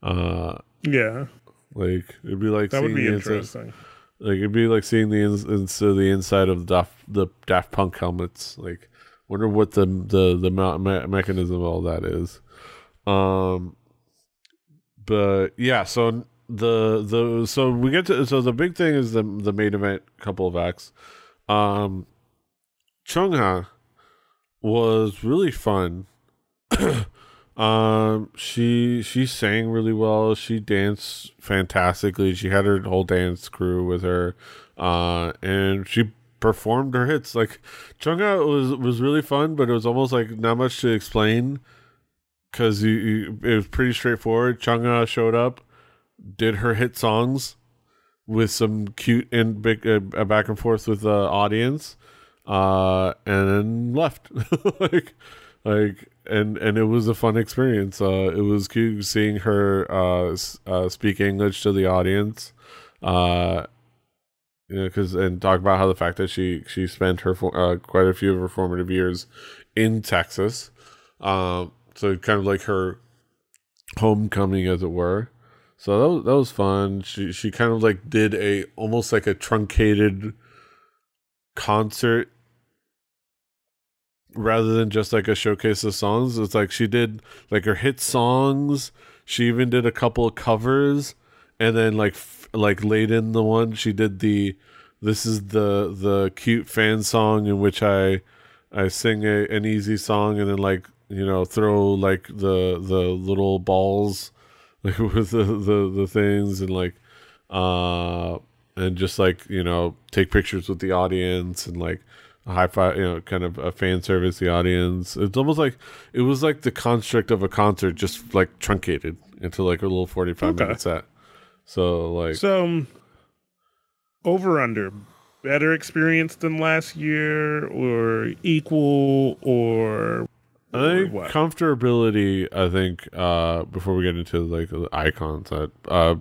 S1: Uh
S2: yeah.
S1: Like it'd be like
S2: that would be interesting. Inside,
S1: like it'd be like seeing the ins- into the inside of the Daft, the Daft Punk helmets. Like, wonder what the the the me- mechanism of all that is. Um, but yeah, so the the so we get to so the big thing is the the main event couple of acts. Um, Chungha was really fun. Um, she she sang really well. She danced fantastically. She had her whole dance crew with her, uh, and she performed her hits. Like Chungha was was really fun, but it was almost like not much to explain because you, you, it was pretty straightforward. Chungha showed up, did her hit songs with some cute and big uh, back and forth with the audience, uh, and then left. like like and and it was a fun experience. Uh, it was cute seeing her uh, uh, speak English to the audience. Uh, you know, because and talk about how the fact that she she spent her uh, quite a few of her formative years in Texas, um, so kind of like her homecoming, as it were. So that was, that was fun. She she kind of like did a almost like a truncated concert rather than just like a showcase of songs. It's like she did like her hit songs. She even did a couple of covers, and then like like late in the one she did the this is the the cute fan song in which I I sing a, an easy song and then like you know throw like the the little balls like with the the, the things and like uh and just like you know take pictures with the audience and like a high five, you know, kind of a fan service the audience. It's almost like it was like the construct of a concert, just like truncated into like a little forty-five okay. minute set. So like,
S2: so over under better experience than last year, or equal, or
S1: I think what? comfortability. I think uh, before we get into like the iKONs, that uh,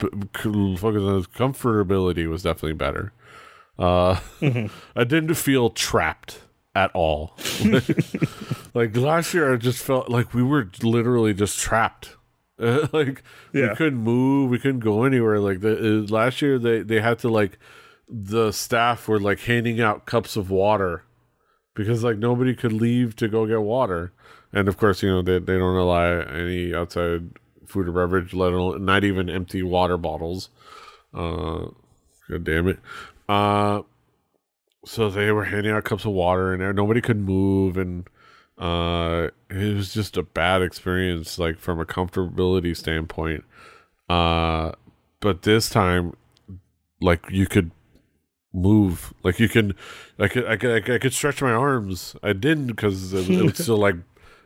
S1: focus on comfortability was definitely better. Uh, mm-hmm. I didn't feel trapped at all. like last year, I just felt like we were literally just trapped. like yeah. we couldn't move, we couldn't go anywhere. Like the, uh, last year, they they had to like the staff were like handing out cups of water because like nobody could leave to go get water. And of course, you know they they don't allow any outside food or beverage, let alone not even empty water bottles. Uh, God damn it! Uh, so they were handing out cups of water, and nobody could move, and Uh, it was just a bad experience, like from a comfortability standpoint. Uh, but this time, like you could move, like you can, I could, I could, I could stretch my arms. I didn't because it, it was still like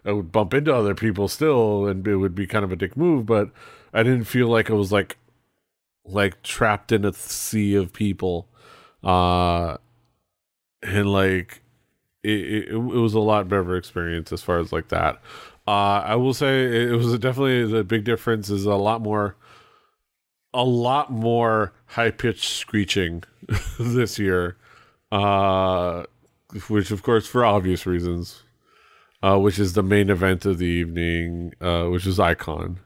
S1: I would bump into other people still, and it would be kind of a dick move. But I didn't feel like I was like, like trapped in a sea of people. Uh, and like it, it, it was a lot better experience as far as like that. Uh, I will say it was definitely the big difference is a lot more, a lot more high pitched screeching this year, uh, which of course for obvious reasons, uh, which is the main event of the evening, uh, which is iKON.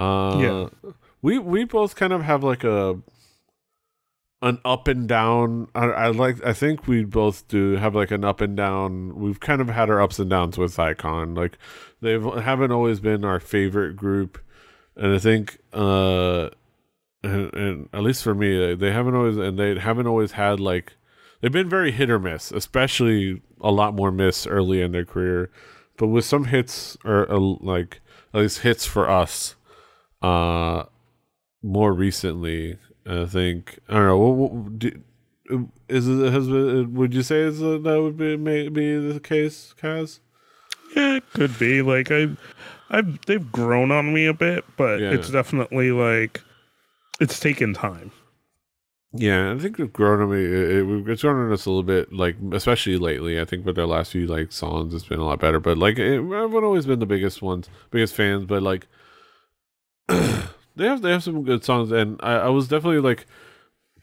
S1: Uh, yeah, we we both kind of have like a an up and down. I, I, like. I think we both do have like an up and down. We've kind of had our ups and downs with iKON. Like they haven't always been our favorite group, and I think, uh, and, and at least for me, they haven't always, and they haven't always had like. They've been very hit or miss, especially a lot more miss early in their career, but with some hits or uh, like at least hits for us, uh, more recently I think I don't know. What, what, do, is it has would you say is uh, that would be maybe the case, Kaz?
S2: Yeah, it could be. Like I, I've they've grown on me a bit, but yeah. it's definitely like it's taken time.
S1: Yeah, I think they've grown on me. It, it's grown on us a little bit, like especially lately. I think with their last few like songs, it's been a lot better. But like, it, I've always been the biggest ones, biggest fans. But like. they have they have some good songs, and I, I was definitely like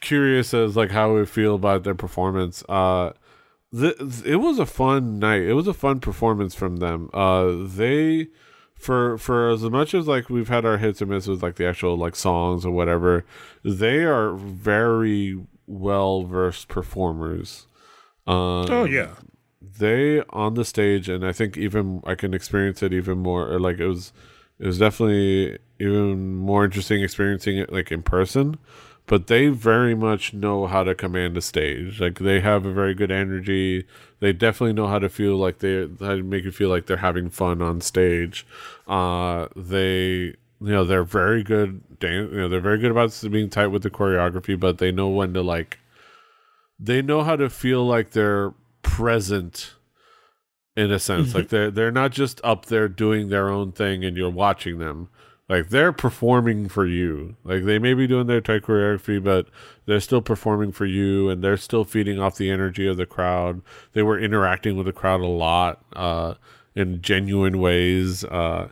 S1: curious as like how we feel about their performance. Uh, th- it was a fun night. It was a fun performance from them. Uh, they for for as much as like we've had our hits and misses with like the actual like songs or whatever, they are very well versed performers.
S2: Um, oh yeah,
S1: they on the stage, and I think even I can experience it even more. Or like it was it was definitely even more interesting experiencing it like in person but they very much know how to command a stage. Like they have a very good energy. They definitely know how to feel like they how to make you feel like they're having fun on stage. Uh they you know they're very good dance you know they're very good about being tight with the choreography but they know when to like they know how to feel like they're present in a sense mm-hmm. like they're they're not just up there doing their own thing and you're watching them like they're performing for you like they may be doing their tight choreography but they're still performing for you and they're still feeding off the energy of the crowd they were interacting with the crowd a lot uh in genuine ways uh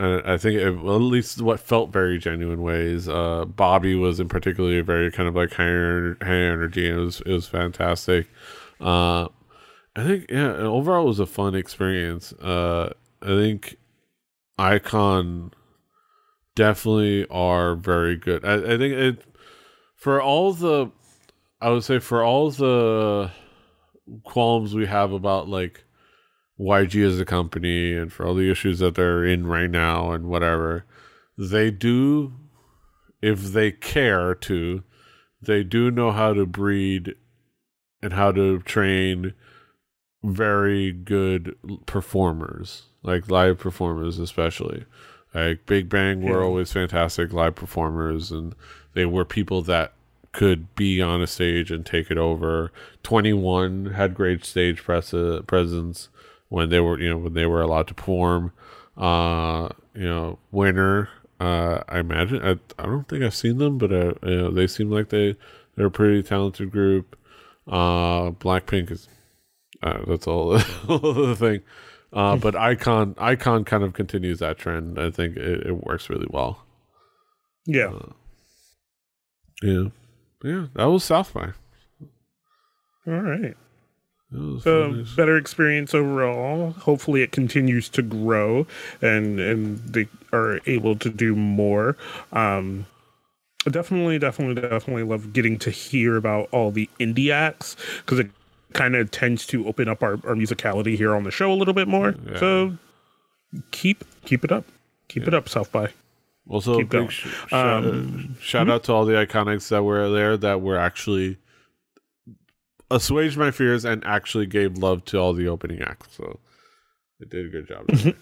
S1: and I think it, well, at least what felt very genuine ways. Uh, Bobby was in particularly very kind of like high, high energy. And it was it was fantastic. Uh, I think yeah, overall it was a fun experience. Uh, I think iKON definitely are very good. I, I think it for all the I would say for all the qualms we have about like YG as a company and for all the issues that they're in right now and whatever, they do if they care to, they do know how to breed and how to train very good performers, like live performers, especially. Like Big Bang were yeah. always fantastic live performers, and they were people that could be on a stage and take it over. 2NE1 had great stage pres- presence when they were, you know, when they were allowed to perform. Uh, you know, Winner. Uh, I imagine I, I don't think I've seen them, but uh, you know, they seem like they they're a pretty talented group. Uh, Blackpink is uh, that's all the thing. Uh, but iKON iKON kind of continues that trend. I think it, it works really well.
S2: Yeah. Uh,
S1: yeah. Yeah. That was South by.
S2: All right. So better experience overall. Hopefully, it continues to grow, and and they are able to do more. Um, definitely, definitely, definitely love getting to hear about all the indie acts because it kind of tends to open up our, our musicality here on the show a little bit more. Yeah. So keep keep it up. Keep yeah. it up, South by.
S1: Also, keep big sh- um, shout hmm? out to all the iKONICs that were there that were actually assuaged my fears and actually gave love to all the opening acts. So they did a good job.
S2: uh,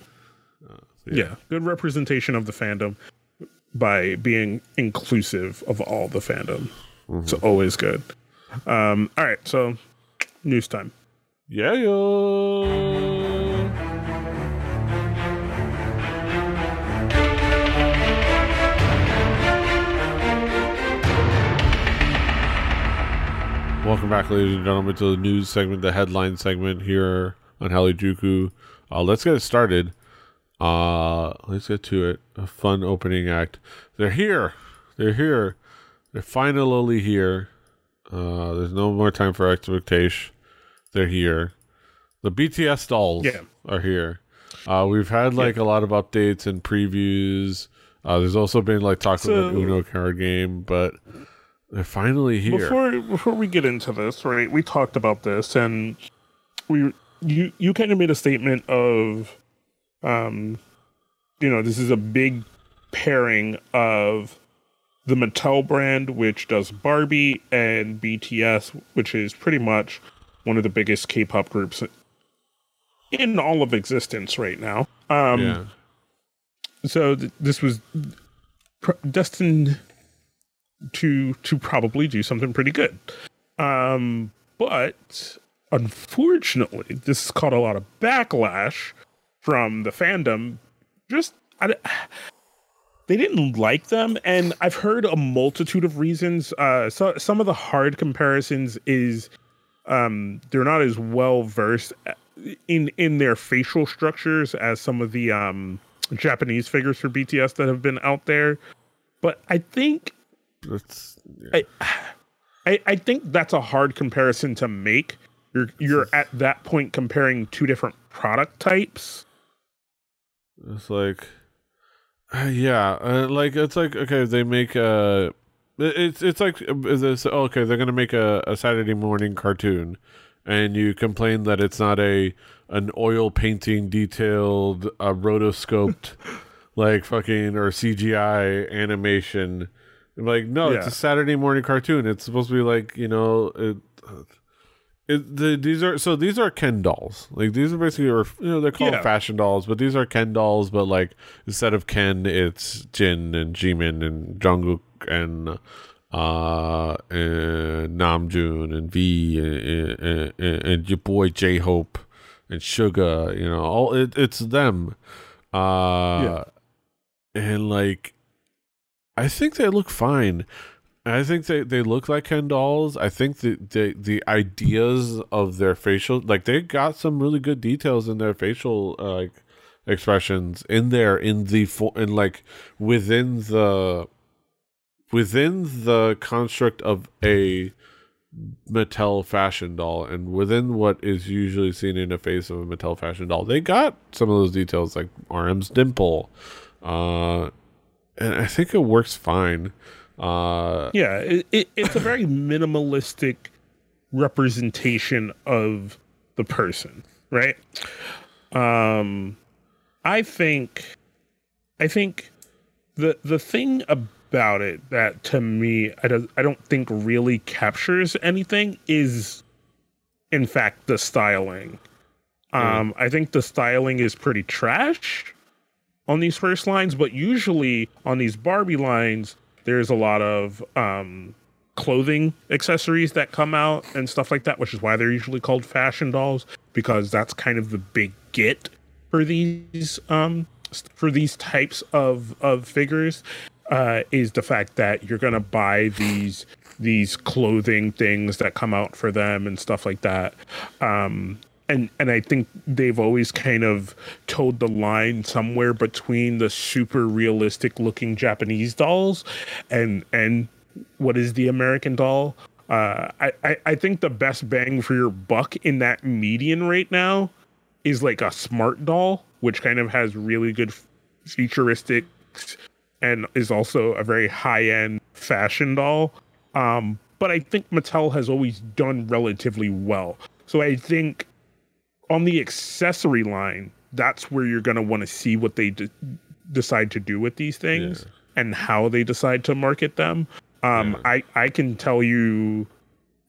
S2: so yeah. yeah, good representation of the fandom by being inclusive of all the fandom. Mm-hmm. It's always good. Um, all right, so news time.
S1: Yeah. Welcome back, ladies and gentlemen, to the news segment, the headline segment here on Halijuku. Uh, let's get it started. Uh, let's get to it. A fun opening act. They're here. They're here. They're finally here. Uh, there's no more time for expectation. They're here. The BTS dolls yeah. are here. Uh, we've had like yeah. a lot of updates and previews. Uh, there's also been like talk so, about an Uno card game, but they're finally here.
S2: Before before we get into this, right? We talked about this, and we you you kind of made a statement of, um, you know, this is a big pairing of the Mattel brand, which does Barbie, and BTS, which is pretty much one of the biggest K-pop groups in all of existence right now. Um, yeah. So th- this was pr- destined to to probably do something pretty good. Um, but unfortunately, this caught a lot of backlash from the fandom. Just I, they didn't like them, and I've heard a multitude of reasons. Uh, so some of the hard comparisons is um, they're not as well versed in in their facial structures as some of the um, Japanese figures for BTS that have been out there. But I think that's yeah. I, I, I think that's a hard comparison to make. You're you're at that point comparing two different product types.
S1: It's like, uh, yeah, uh, like it's like okay, they make a. It's it's like this. Oh, okay, they're gonna make a, a Saturday morning cartoon, and you complain that it's not a an oil painting detailed, uh, rotoscoped, like fucking or CGI animation I'm like, no, yeah. it's a Saturday morning cartoon. It's supposed to be like, you know, it, it, the, these are so these are Ken dolls. Like these are basically, you know, they're called yeah. fashion dolls, but these are Ken dolls. But like instead of Ken, it's Jin and Jimin and Jungkook and uh and Namjoon and V and, and, and, and your boy J Hope and Suga. You know, all it, it's them. Uh, yeah. and like I think they look fine. I think they, they look like Ken dolls. I think the, the the ideas of their facial like they got some really good details in their facial uh, like expressions in there in the in like within the within the construct of a Mattel fashion doll and within what is usually seen in a face of a Mattel fashion doll. They got some of those details like RM's dimple, uh and I think it works fine. Uh,
S2: yeah, it, it, it's a very minimalistic representation of the person, right? Um, I think, I think the the thing about it that to me I don't I don't think really captures anything is, in fact, the styling. Um, I think the styling is pretty trash on these first lines, but usually on these Barbie lines, there's a lot of um, clothing accessories that come out and stuff like that, which is why they're usually called fashion dolls because that's kind of the big get for these um, for these types of of figures uh, is the fact that you're gonna buy these these clothing things that come out for them and stuff like that. Um, and and I think they've always kind of toed the line somewhere between the super realistic looking Japanese dolls and and what is the American doll. Uh, I, I, I think the best bang for your buck in that median right now is like a smart doll, which kind of has really good futuristics and is also a very high end fashion doll. Um, but I think Mattel has always done relatively well. So I think on the accessory line, that's where you're going to want to see what they de- decide to do with these things yeah. and how they decide to market them. Um, yeah. I I can tell you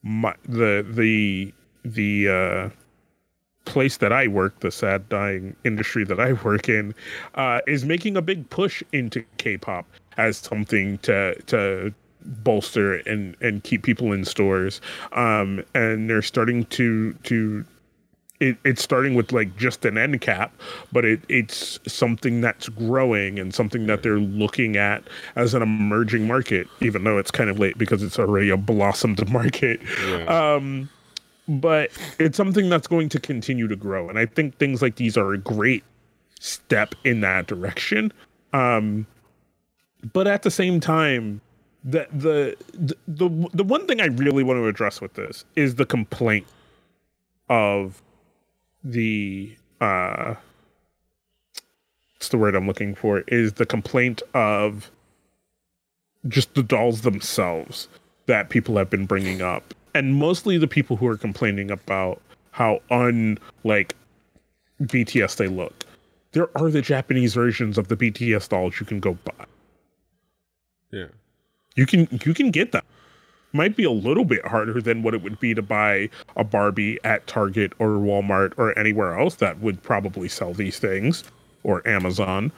S2: my, the the the uh, place that I work, the sad dying industry that I work in, uh, is making a big push into K-pop as something to to bolster and and keep people in stores. Um, and they're starting to to it, it's starting with like just an end cap, but it, it's something that's growing and something that they're looking at as an emerging market, even though it's kind of late because it's already a blossomed market.
S1: Yeah.
S2: Um, but it's something that's going to continue to grow. And I think things like these are a great step in that direction. Um, but at the same time, the, the the the the one thing I really want to address with this is the complaint of the uh what's the word I'm looking for? Is the complaint of just the dolls themselves that people have been bringing up. And mostly the people who are complaining about how un like BTS they look. There are the Japanese versions of the BTS dolls you can go buy.
S1: Yeah.
S2: you can you can get them might be a little bit harder than what it would be to buy a Barbie at Target or Walmart or anywhere else that would probably sell these things or Amazon.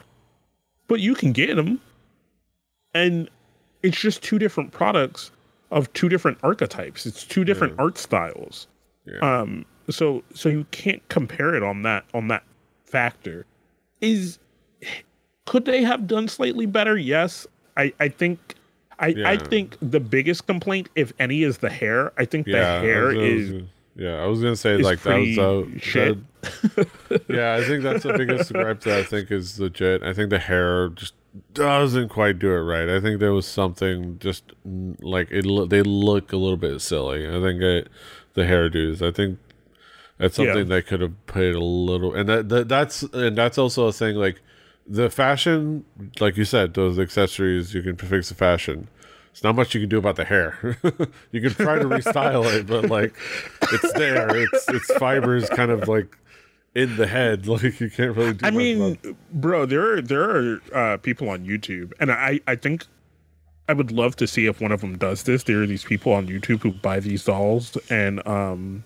S2: But you can get them. And it's just two different products of two different archetypes. It's two different art styles.
S1: Yeah.
S2: Um so so you can't compare it on that on that factor. Is could they have done slightly better? Yes. I I think I, I think the biggest complaint, if any, is the hair. I think the
S1: yeah. I
S2: hair
S1: was-
S2: is
S1: yeah, I was gonna say like that was uh,
S2: shit.
S1: that- yeah, I think that's the biggest gripe that I think is legit. I think the hair just doesn't quite do it right. I think there was something just like it. They look a little bit silly. I think it, the hairdos. I think that's
S2: Yeah.
S1: something they could have paid a little. And that, that that's and that's also a thing like the fashion. Like you said, those accessories you can fix the fashion. It's not much you can do about the hair. you can try to restyle it, but like it's there. It's it's fibers kind of like in the head. Like you can't really do.
S2: I mean, bro, there are there are uh, people on YouTube, and I I think I would love to see if one of them does this. There are these people on YouTube who buy these dolls and um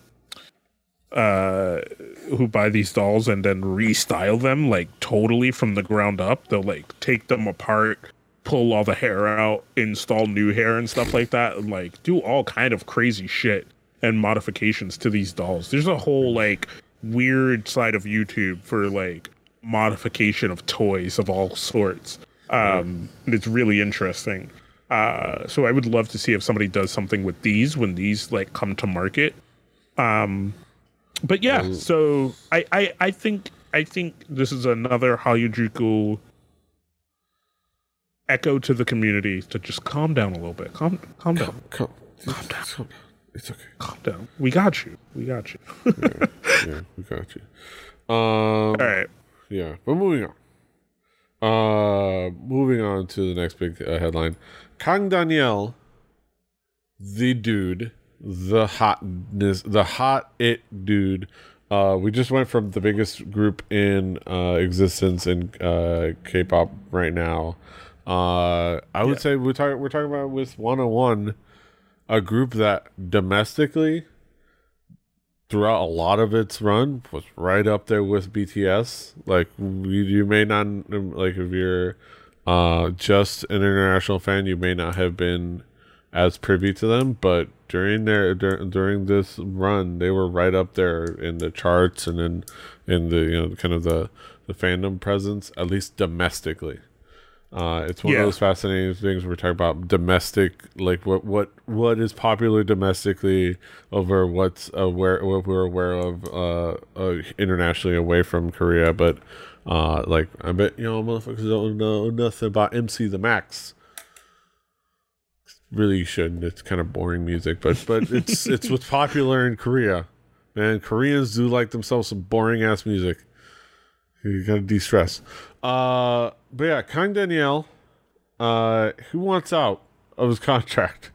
S2: uh who buy these dolls and then restyle them like totally from the ground up. They'll like take them apart, pull all the hair out, install new hair and stuff like that, and like do all kind of crazy shit and modifications to these dolls. There's a whole like weird side of YouTube for like modification of toys of all sorts. Um, it's really interesting. Uh, so I would love to see if somebody does something with these when these like come to market. Um, but yeah, so I, I I think I think this is another Harajuku echo to the community to just calm down a little bit. Calm calm down.
S1: Calm, calm down. Calm down. It's okay.
S2: Calm down. We got you. We got you.
S1: Yeah, we got you. Um,
S2: All right.
S1: yeah, but moving on. Uh, moving on to the next big uh, headline: Kang Daniel, the dude, the hotness, the hot it dude. Uh, we just went from the biggest group in uh, existence in uh, K-pop right now. Uh, I would
S2: Yeah.
S1: say we're talking we're talking about with 101, a group that domestically throughout a lot of its run was right up there with BTS. Like you, you may not like if you're uh, just an international fan, you may not have been as privy to them, but during their dur- during this run, they were right up there in the charts and in in the you know kind of the the fandom presence, at least domestically. Uh, it's one
S2: Yeah.
S1: of those fascinating things we're talking about domestic, like what what what is popular domestically over what's aware what we're aware of uh, uh, internationally away from Korea. But uh, like I bet you know motherfuckers don't know nothing about MC the Max. Really shouldn't. It's kind of boring music, but but it's it's what's popular in Korea. Man, Koreans do like themselves some boring ass music. You gotta de-stress. Uh, but yeah, Kang Daniel, uh, who wants out of his contract?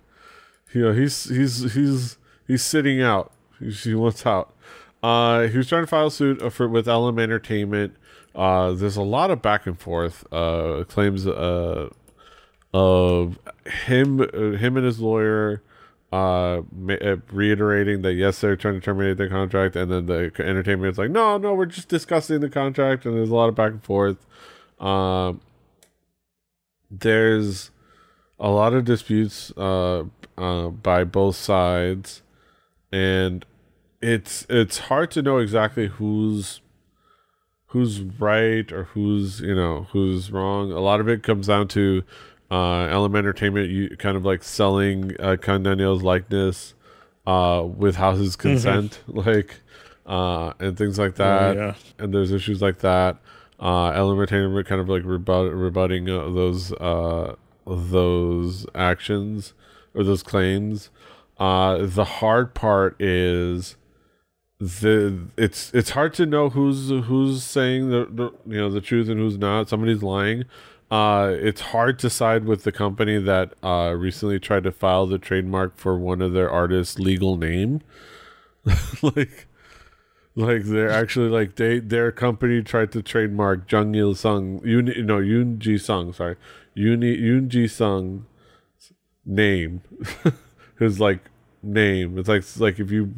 S1: You know, he's he's he's he's sitting out. He wants out. Uh, he was trying to file suit uh, for with LM Entertainment. Uh, there's a lot of back and forth. Uh, claims uh of him him and his lawyer uh, uh, reiterating that yes, they're trying to terminate the contract, and then the entertainment is like, no, no, we're just discussing the contract, and there's a lot of back and forth. Um, there's a lot of disputes uh, uh, by both sides, and it's it's hard to know exactly who's who's right or who's you know who's wrong. A lot of it comes down to uh, LM Entertainment, you kind of like selling uh, Kang Daniel's likeness uh, House's his
S2: Mm-hmm.
S1: consent, like uh, and things like that.
S2: yeah.
S1: And there's issues like that. Uh, LM Entertainment kind of like rebut- rebutting uh, those uh, those actions or those claims. Uh, the hard part is the it's it's hard to know who's who's saying the, the you know the truth and who's not. Somebody's lying. Uh, it's hard to side with the company that uh, recently tried to file the trademark for one of their artists' legal name. like, like they're actually like they their company tried to trademark Jung Il Sung, Yoon no Yoon Ji Sung, sorry, Yoon Yoon Ji Sung name, his like name. It's like it's like if you,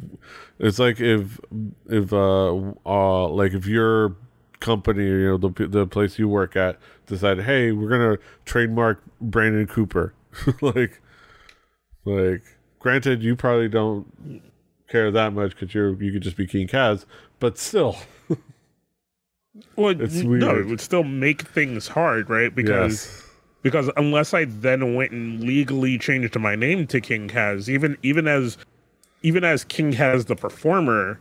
S1: it's like if if uh uh like if your company you know the the place you work at decided hey we're gonna trademark Brandon Cooper. Like like granted you probably don't care that much because you're you could just be King Kaz but still.
S2: Well,
S1: It's
S2: n- no, it would still make things hard, right? Because
S1: yes
S2: because unless I then went and legally changed my name to King Kaz, even even as even as King Kaz the performer,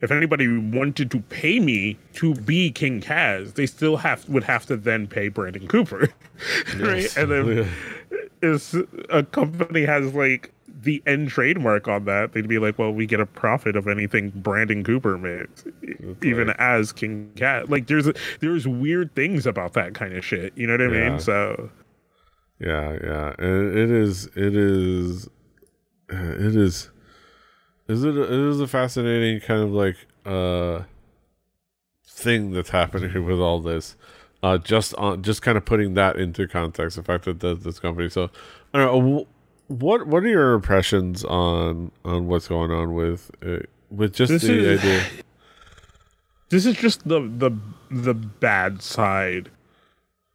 S2: if anybody wanted to pay me to be King Kaz, they still have would have to then pay Brandon Cooper, right?
S1: Yes.
S2: And then if a company has like the end trademark on that, they'd be like, well, we get a profit of anything Brandon Cooper makes, even
S1: right.
S2: as King Cat. Like there's there's weird things about that kind of shit. You know what I
S1: Yeah.
S2: mean? So
S1: Yeah, yeah. And it is it is it is is it it is a fascinating kind of like uh thing that's happening with all this. Uh just on just kind of putting that into context, the fact that the, this company so I don't know what what are your impressions on on what's going on with uh, with just
S2: This
S1: the
S2: is-
S1: idea
S2: this is just the the the bad side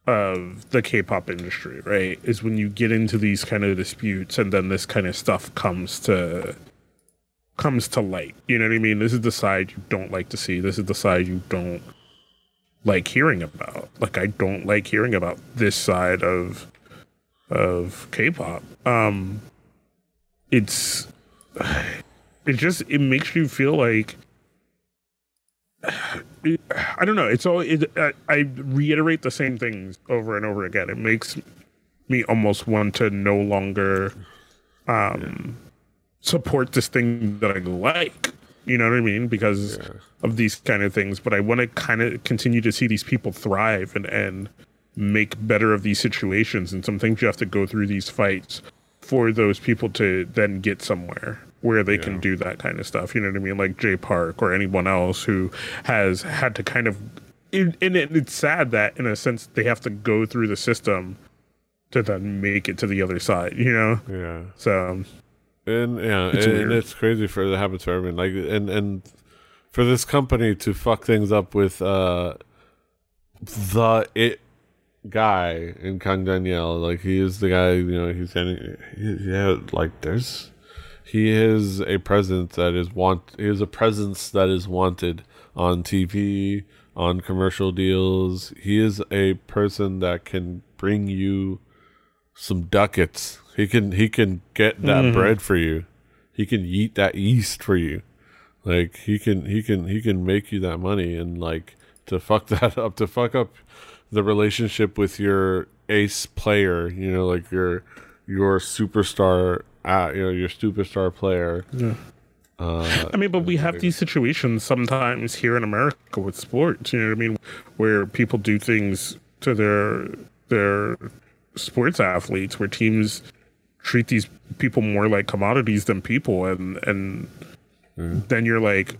S2: of the K-pop industry, right? Is when you get into these kind of disputes and then this kind of stuff comes to comes to light. You know what I mean? This is the side you don't like to see. This is the side you don't like hearing about. Like I don't like hearing about this side of of K-pop. Um it's it just it makes you feel like I don't know. It's all it, I, I reiterate the same things over and over again. It makes me almost want to no longer um support this thing that I like. You know what I mean? Because of these kind of things. But I want to kind of continue to see these people thrive and and make better of these situations. And some things you have to go through these fights for those people to then get somewhere where they can do that kind of stuff. You know what I mean? Like Jay Park or anyone else who has had to kind of. And and it, it's sad that, in a sense, they have to go through the system to then make it to the other side. You know,
S1: yeah
S2: so um,
S1: And yeah,
S2: It's
S1: and,
S2: weird.
S1: it's crazy for that happens for everyone. Like and and for this company to fuck things up with uh the it guy in Kang Daniel, like he is the guy, you know, he's getting he, yeah, like there's he is a presence that is want he is a presence that is wanted on TV, on commercial deals. He is a person that can bring you some ducats. He can he can get that bread for you. He can eat that yeast for you. Like he can he can he can make you that money and like to fuck that up to fuck up the relationship with your ace player, you know, like your your superstar uh, you know, your superstar player. Uh,
S2: I mean, but we have these situations sometimes here in America with sports. You know what I mean, where people do things to their their sports athletes, where teams treat these people more like commodities than people, and and then you're like,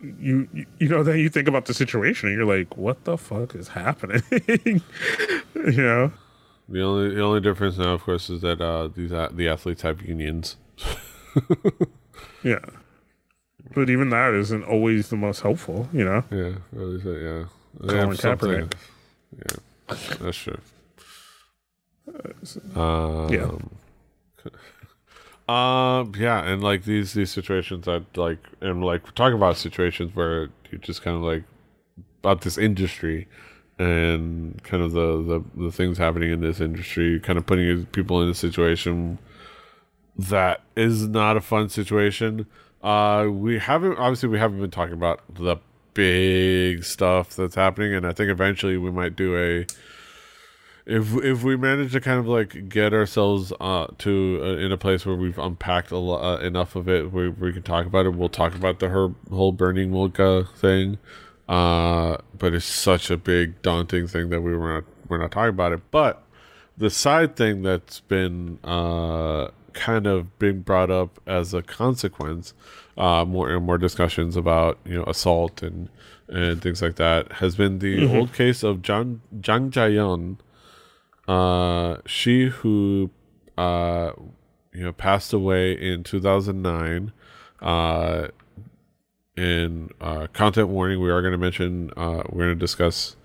S2: you you- know, then you think about the situation, and you're like, what the fuck is happening? you know.
S1: the only the only difference now, of course, is that uh, these a- the athletes have unions.
S2: yeah. But even that isn't always the most helpful, you know.
S1: Yeah, really, so, yeah.
S2: Colin
S1: Yeah,
S2: Kaepernick.
S1: Yeah, that's true. Um,
S2: yeah.
S1: Um. Yeah, and like these these situations, I like and like we're talking about situations where you just kind of like about this industry and kind of the the the things happening in this industry, kind of putting people in a situation that is not a fun situation. Uh, we haven't obviously we haven't been talking about the big stuff that's happening, and I think eventually we might do a if if we manage to kind of like get ourselves uh to uh, in a place where we've unpacked a lo- uh, enough of it where we can talk about it. We'll talk about the her whole burning Wilka thing. Uh but it's such a big daunting thing that we were not we're not talking about it. But the side thing that's been uh kind of being brought up as a consequence uh more and more discussions about you know assault and and things like that has been the old case of John Jang Jae-yeon uh she who uh you know passed away in 2009 uh in uh content warning we are going to mention uh we're going to discuss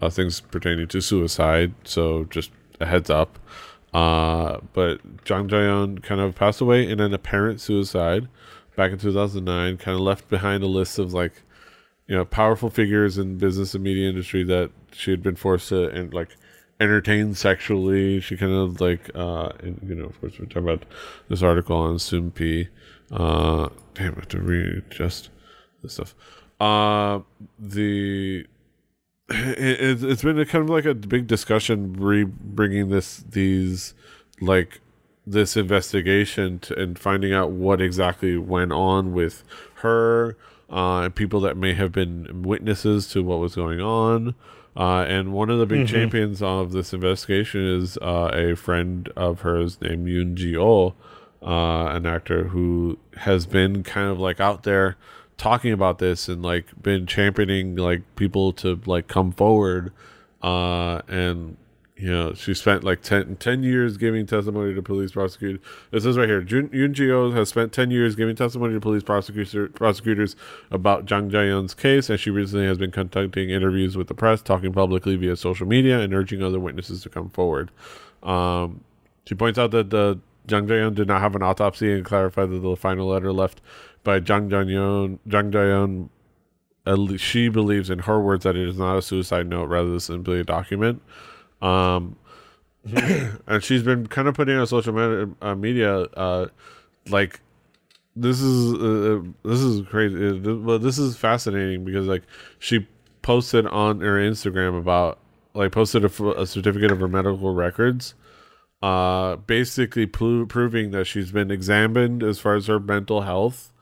S1: uh, things pertaining to suicide so just a heads up. Uh but Jang Jae-yeon kind of passed away in an apparent suicide back in 2009 kind of left behind a list of like you know powerful figures in business and media industry that she had been forced to and like entertain sexually. She kind of like uh and, you know of course we're talking about this article on Soompi uh damn I have to readjust this stuff. Uh the it, it's- it's been a kind of like a big discussion re bringing this these like this investigation to, and finding out what exactly went on with her uh, people that may have been witnesses to what was going on. Uh, and one of the big champions of this investigation is uh, a friend of hers named Yoon Ji Oh, uh, an actor who has been kind of like out there talking about this and like been championing like people to like come forward. Uh, and you know, she spent like 10, 10 years giving testimony to police prosecutors. This is right here, Jun, Yoon has spent 10 years giving testimony to police prosecutor, prosecutors about Jang Jae-yeon's case, and she recently has been conducting interviews with the press, talking publicly via social media, and urging other witnesses to come forward. Um, she points out that the Jang Jae-yeon did not have an autopsy and clarified that the final letter left by Jang Jae-yeon, Jang Jae-yeon she believes in her words that it is not a suicide note rather than simply a document um and she's been kind of putting on social media, uh, media uh like this is uh, this is crazy. Uh, th- well this is fascinating because like she posted on her instagram about like posted a certificate of her medical records uh basically pro- proving that she's been examined as far as her mental health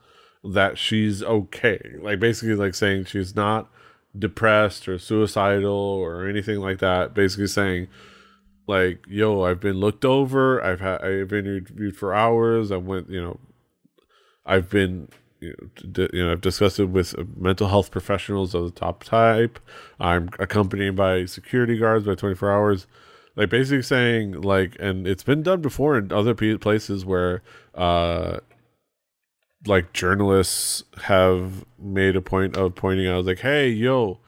S1: that she's okay. Like basically like saying she's not depressed or suicidal or anything like that basically saying like yo i've been looked over i've had i've been interviewed for hours i went you know i've been you know, d- you know i've discussed it with uh, mental health professionals of the top type. I'm accompanied by security guards by 24 hours. Like basically saying like and it's been done before in other places where uh like journalists have made a point of pointing out like hey yo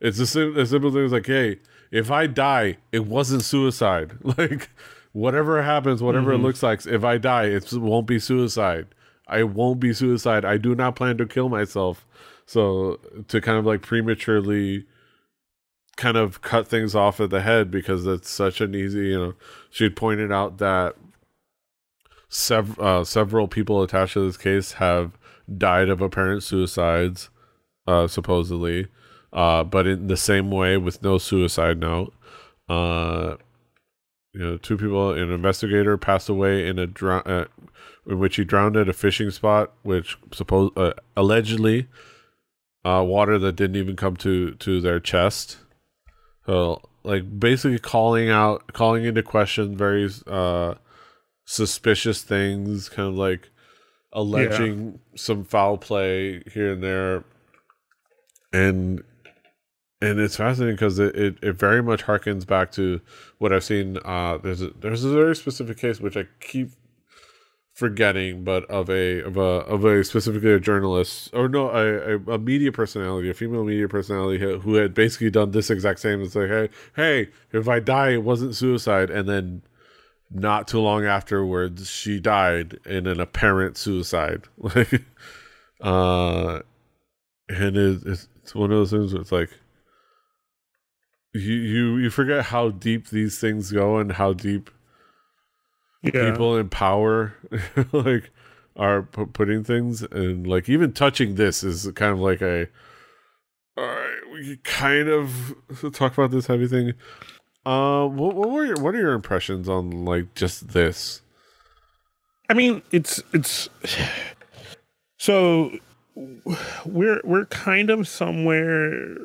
S1: it's a, sim- a simple thing is like hey if i die it wasn't suicide. Like whatever happens whatever it mm-hmm. looks like if i die it won't be suicide. I won't be suicide. I do not plan to kill myself. So to kind of like prematurely kind of cut things off at the head because it's such an easy you know she'd pointed out that sev- uh, several people attached to this case have died of apparent suicides, uh, supposedly, uh, but in the same way with no suicide note. Uh, you know, two people, an investigator passed away in a drown, uh, in which he drowned at a fishing spot, which suppose uh, allegedly, uh, water that didn't even come to to their chest. So, like, basically calling out, calling into question very uh suspicious things, kind of like alleging some foul play here and there, and and it's fascinating because it, it, it very much harkens back to what I've seen. Uh, there's a, there's a very specific case which I keep forgetting, but of a of a of a specifically a journalist or no a, a, a media personality, a female media personality who, who had basically done this exact same. It's like, hey, hey, if I die, it wasn't suicide, and then not too long afterwards, she died in an apparent suicide. Like, uh, and it, it's, one of those things where it's like you you you forget how deep these things go and how deep
S2: Yeah.
S1: people in power like are pu- putting things and like even touching this is kind of like a all right we kind of talk about this heavy thing uh what, what were your what are your impressions on like just this
S2: I mean, it's it's so we're we're kind of somewhere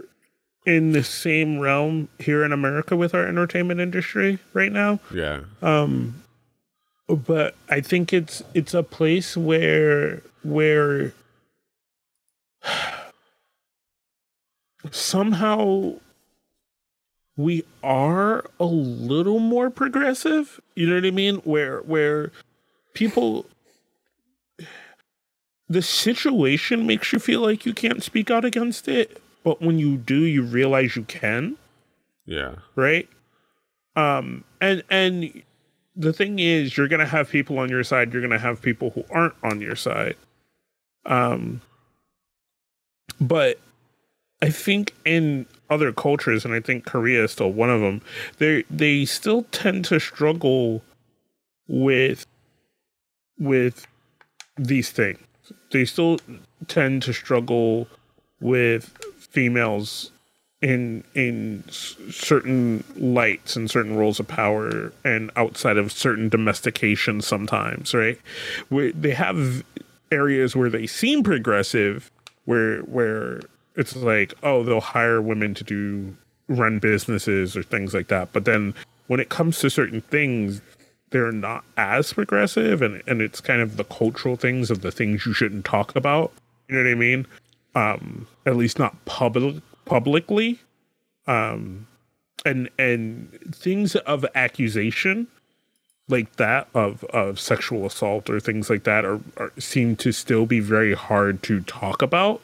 S2: in the same realm here in America with our entertainment industry right now.
S1: yeah
S2: Um but I think it's it's a place where where somehow we are a little more progressive. You know what I mean? Where where people the situation makes you feel like you can't speak out against it, but when you do, you realize you can
S1: yeah
S2: right um and and the thing is you're gonna have people on your side you're gonna have people who aren't on your side um but i think in other cultures and i think korea is still one of them they they still tend to struggle with with these things. They still tend to struggle with females in in certain lights and certain roles of power and outside of certain domestication sometimes right? Where they have areas where they seem progressive where where it's like oh they'll hire women to do run businesses or things like that. But then when it comes to certain things they're not as progressive and and it's kind of the cultural things of the things you shouldn't talk about. You know what i mean? Um at least not public publicly. Um and and things of accusation like that of of sexual assault or things like that are, are seem to still be very hard to talk about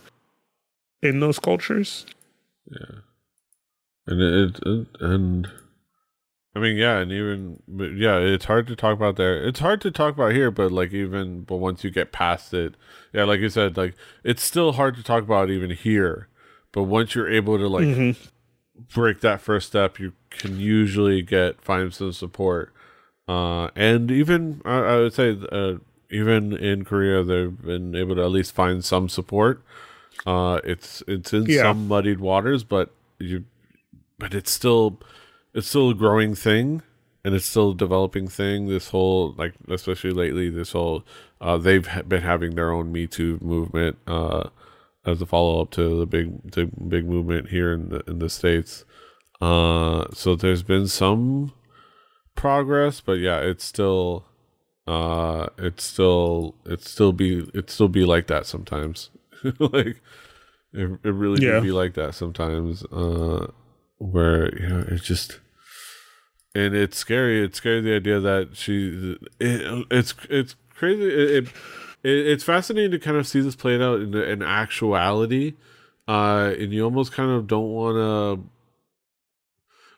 S2: in those cultures Yeah,
S1: and it, it and I mean, yeah, and even yeah, it's hard to talk about there. It's hard to talk about here, but like even but once you get past it, yeah, like you said, like it's still hard to talk about even here. But once you're able to like
S2: Mhm.
S1: break that first step, you can usually get find some support. Uh, and even I, I would say, uh, even in Korea, they've been able to at least find some support. Uh, it's it's in
S2: Yeah.
S1: some muddied waters, but you, but it's still it's still a growing thing and it's still a developing thing. This whole like especially lately this whole uh they've been having their own me too movement uh as a follow-up to the big big movement here in the in the states. Uh so there's been some progress but yeah it's still uh it's still it's still be it still be like that sometimes like it, it really
S2: Yeah.
S1: do be like that sometimes uh where you know it's just and it's scary. It's scary the idea that she it, it's it's crazy. It, it, it it's fascinating to kind of see this played out in, in actuality. Uh and you almost kind of don't want to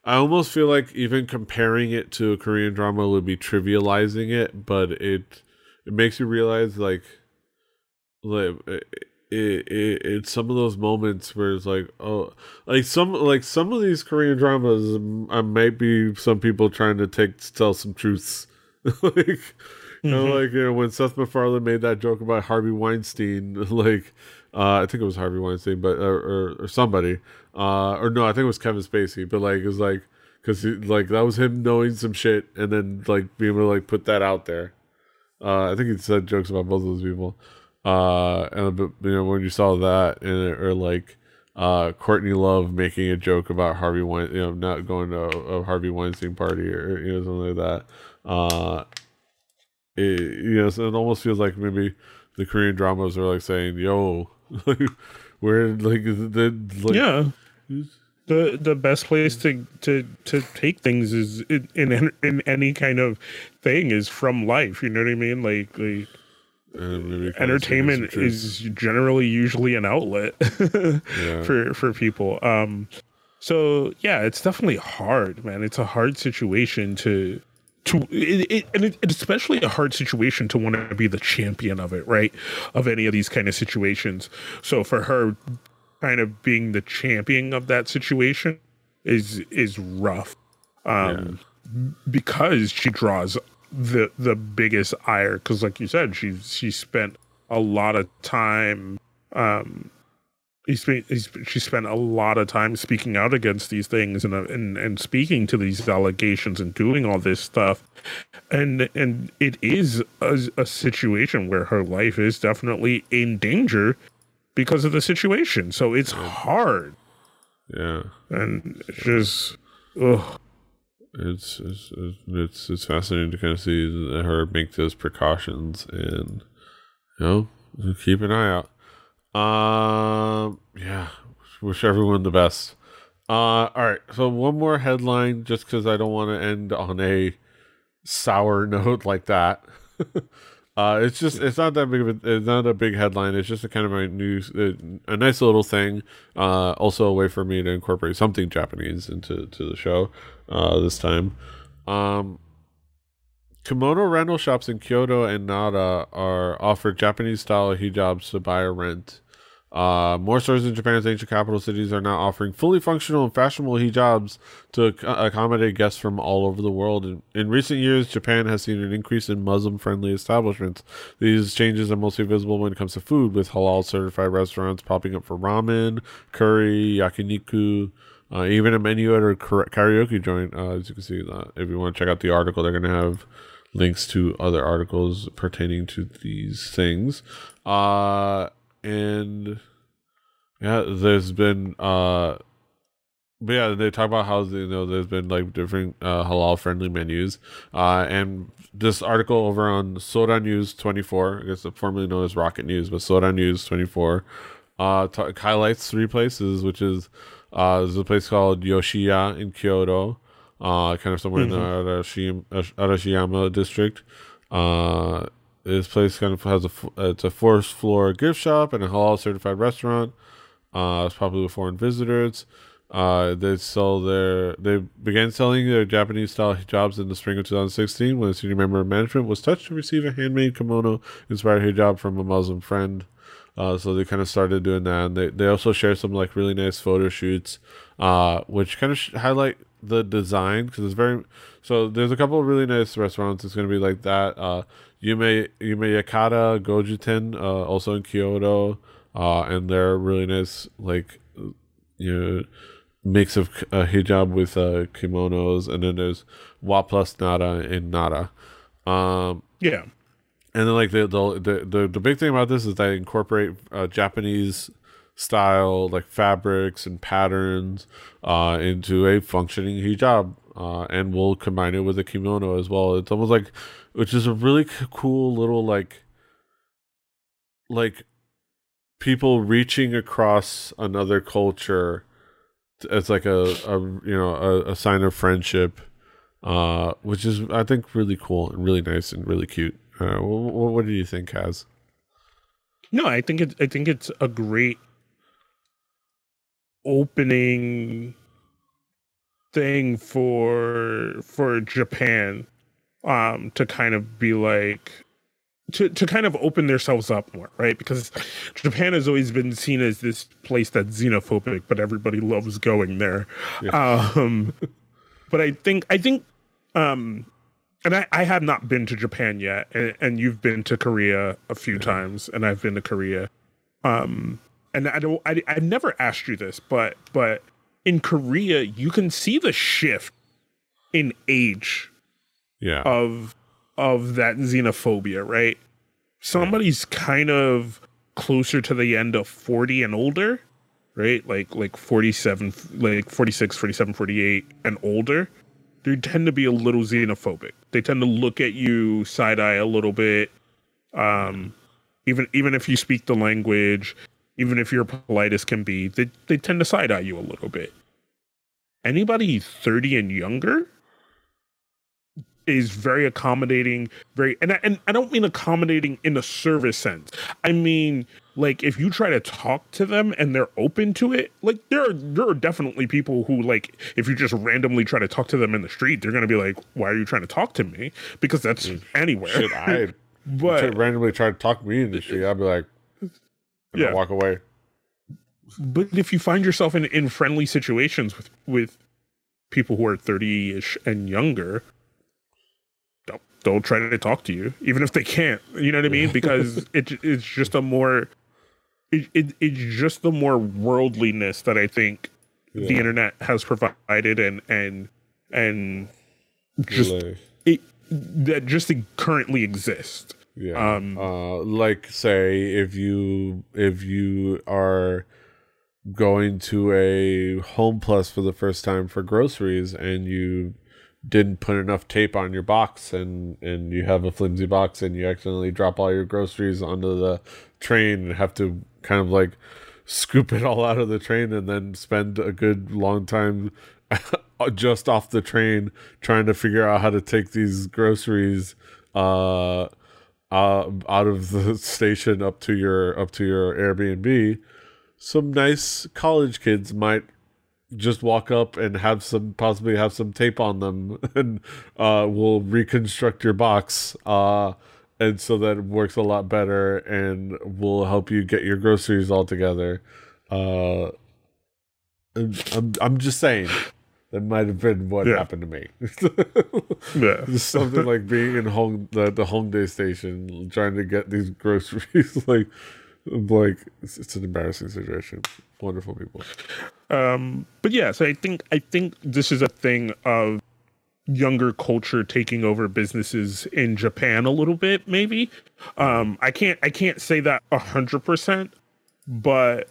S1: I almost feel like even comparing it to a Korean drama would be trivializing it, but it it makes you realize like like it, it, it it's some of those moments where it's like oh like some like some of these Korean dramas uh, might be some people trying to take to tell some truths. Like you know like you know when Seth MacFarlane made that joke about Harvey Weinstein like uh I think it was Harvey Weinstein but or or, or somebody uh or no I think it was Kevin Spacey but like it was like because like that was him knowing some shit and then like being able to like put that out there. Uh, I think he said jokes about both of those people. Uh, and you know when you saw that, and or like uh, Courtney Love making a joke about Harvey Wein, you know, not going to a, a Harvey Weinstein party or you know something like that. Uh, it, you know, so it almost feels like maybe the Korean dramas are like saying, "Yo, we're like the like,
S2: yeah the the best place to to to take things is in in, in any kind of thing is from life. You know what I mean? Like like entertainment is generally usually an outlet yeah. for for people. Um, so yeah, it's definitely hard, man. It's a hard situation to to it, it, and it, it's especially a hard situation to want to be the champion of it, right? Of any of these kind of situations. So for her, kind of being the champion of that situation is is rough, um, yeah. because she draws the the biggest ire. Because like you said, she she spent a lot of time um he's, he's she spent a lot of time speaking out against these things and, and and speaking to these allegations and doing all this stuff and and it is a, a situation where her life is definitely in danger because of the situation so it's hard
S1: yeah
S2: and it's just ugh.
S1: It's, it's it's it's fascinating to kind of see her make those precautions and you know keep an eye out um, yeah, wish everyone the best. Uh, all right. So one more headline, just because I don't want to end on a sour note like that. uh, it's just it's not that big of a it's not a big headline. It's just a kind of a news a, a nice little thing. Uh, also a way for me to incorporate something Japanese into to the show. Uh, this time. Um, Kimono rental shops in Kyoto and Nara are offered Japanese style hijabs to buy or rent. Uh, more stores in Japan's ancient capital cities are now offering fully functional and fashionable hijabs to ac- accommodate guests from all over the world. In, in, recent years, Japan has seen an increase in Muslim friendly establishments. These changes are mostly visible when it comes to food, with halal certified restaurants popping up for ramen, curry, yakiniku, uh, even a menu at a karaoke joint. Uh, as you can see, uh, if you want to check out the article, they're going to have links to other articles pertaining to these things. Uh, and yeah, there's been uh but yeah, they talk about how you know there's been like different uh, halal friendly menus, uh, and this article over on Sora News 24, I guess formerly known as Rocket News, but Sora News 24, uh, t- highlights three places, which is uh, there's a place called Yoshiya in Kyoto, uh, kind of somewhere mm-hmm. in the Arashiyama, Arashiyama district. Uh, this place kind of has a it's a fourth floor gift shop and a halal certified restaurant. Uh, it's popular with foreign visitors. Uh, they sell their they began selling their Japanese style hijabs in the spring of 2016 when a senior member of management was touched to receive a handmade kimono inspired hijab from a Muslim friend. Uh, so they kind of started doing that, and they they also share some like really nice photo shoots, uh, which kind of sh- highlight the design because it's very. So there's a couple of really nice restaurants. It's going to be like that. Uh, Yume Yume Yakata Gojuten, uh, also in Kyoto, uh, and they're really nice, like you know, mix of uh, hijab with uh, kimonos, and then there's Wa Plus Nara in Nara. Um,
S2: yeah,
S1: and then like the the the the, big thing about this is they incorporate uh, Japanese style like fabrics and patterns uh, into a functioning hijab, uh, and we'll combine it with a kimono as well. It's almost like which is a really cool little like like people reaching across another culture as like a, a you know a, a, sign of friendship uh which is i think really cool and really nice and really cute uh, what, what do you think has
S2: no i think it i think it's a great opening thing for for japan um, to kind of be like to to kind of open themselves up more, right? Because Japan has always been seen as this place that's xenophobic, but everybody loves going there. Yeah. Um, but I think I think, um, and I, I have not been to Japan yet, and, and you've been to Korea a few yeah. times, and I've been to Korea. Um, and I don't, I, I've never asked you this, but but in Korea, you can see the shift in age
S1: yeah.
S2: of of that xenophobia right? Somebody's kind of closer to the end of 40 and older right? Like like 47 like 46 47 48 and older they tend to be a little xenophobic. They tend to look at you side eye a little bit. Um even even if you speak the language even if you're polite as can be they, they tend to side eye you a little bit. Anybody 30 and younger is very accommodating very and I, and I don't mean accommodating in a service sense. I mean like if you try to talk to them and they're open to it like there are there are definitely people who like if you just randomly try to talk to them in the street they're gonna be like why are you trying to talk to me because that's mm. anywhere
S1: Shit, I
S2: but
S1: randomly try to talk to me in the street. I'd be like,
S2: Yeah.
S1: yeah, walk away.
S2: but if you find yourself in, in friendly situations with with people who are 30ish and younger don't don't try to talk to you even if they can't you know what i mean because it, it's just a more it, it, it's just the more worldliness that i think the internet has provided and and and just
S1: Like,
S2: it, that just currently exists.
S1: yeah.
S2: um,
S1: uh, like say if you if you are going to a Homeplus for the first time for groceries and you didn't put enough tape on your box and and you have a flimsy box and you accidentally drop all your groceries onto the train and have to kind of like scoop it all out of the train and then spend a good long time just off the train trying to figure out how to take these groceries uh, uh out of the station up to your up to your Airbnb. Some nice college kids might just walk up and have some possibly have some tape on them and uh will reconstruct your box uh and so that works a lot better and will help you get your groceries all together. Uh I'm, I'm, just saying that might have been what
S2: Yeah.
S1: happened to me.
S2: Yeah.
S1: Something like being in home the, the Hongdae station trying to get these groceries like like it's, it's an embarrassing situation wonderful people.
S2: Um but yeah so i think i think this is a thing of younger culture taking over businesses in japan a little bit maybe. Um i can't i can't say that a hundred percent but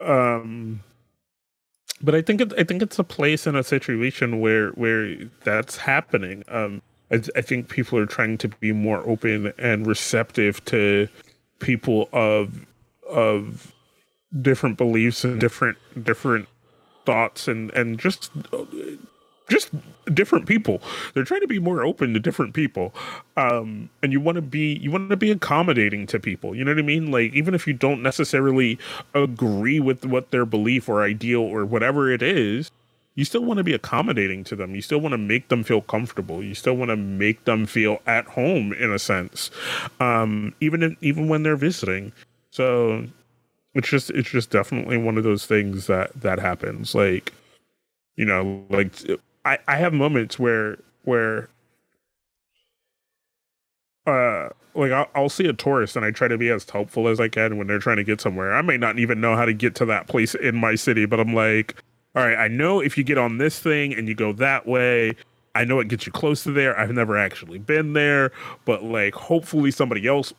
S2: um but i think it, i think it's a place and a situation where where that's happening. Um I, I think people are trying to be more open and receptive to people of of different beliefs and different different thoughts and and just just different people. They're trying to be more open to different people um and you want to be you want to be accommodating to people you know what i mean? Like even if you don't necessarily agree with what their belief or ideal or whatever it is you still want to be accommodating to them. You still want to make them feel comfortable. You still want to make them feel at home in a sense um even in, even when they're visiting. So it's just it's just definitely one of those things that that happens. Like you know like i i have moments where where uh like I'll, I'll see a tourist and i try to be as helpful as i can when they're trying to get somewhere. I may not even know how to get to that place in my city but i'm like all right i know if you get on this thing and you go that way i know it gets you close to there. I've never actually been there but like hopefully somebody else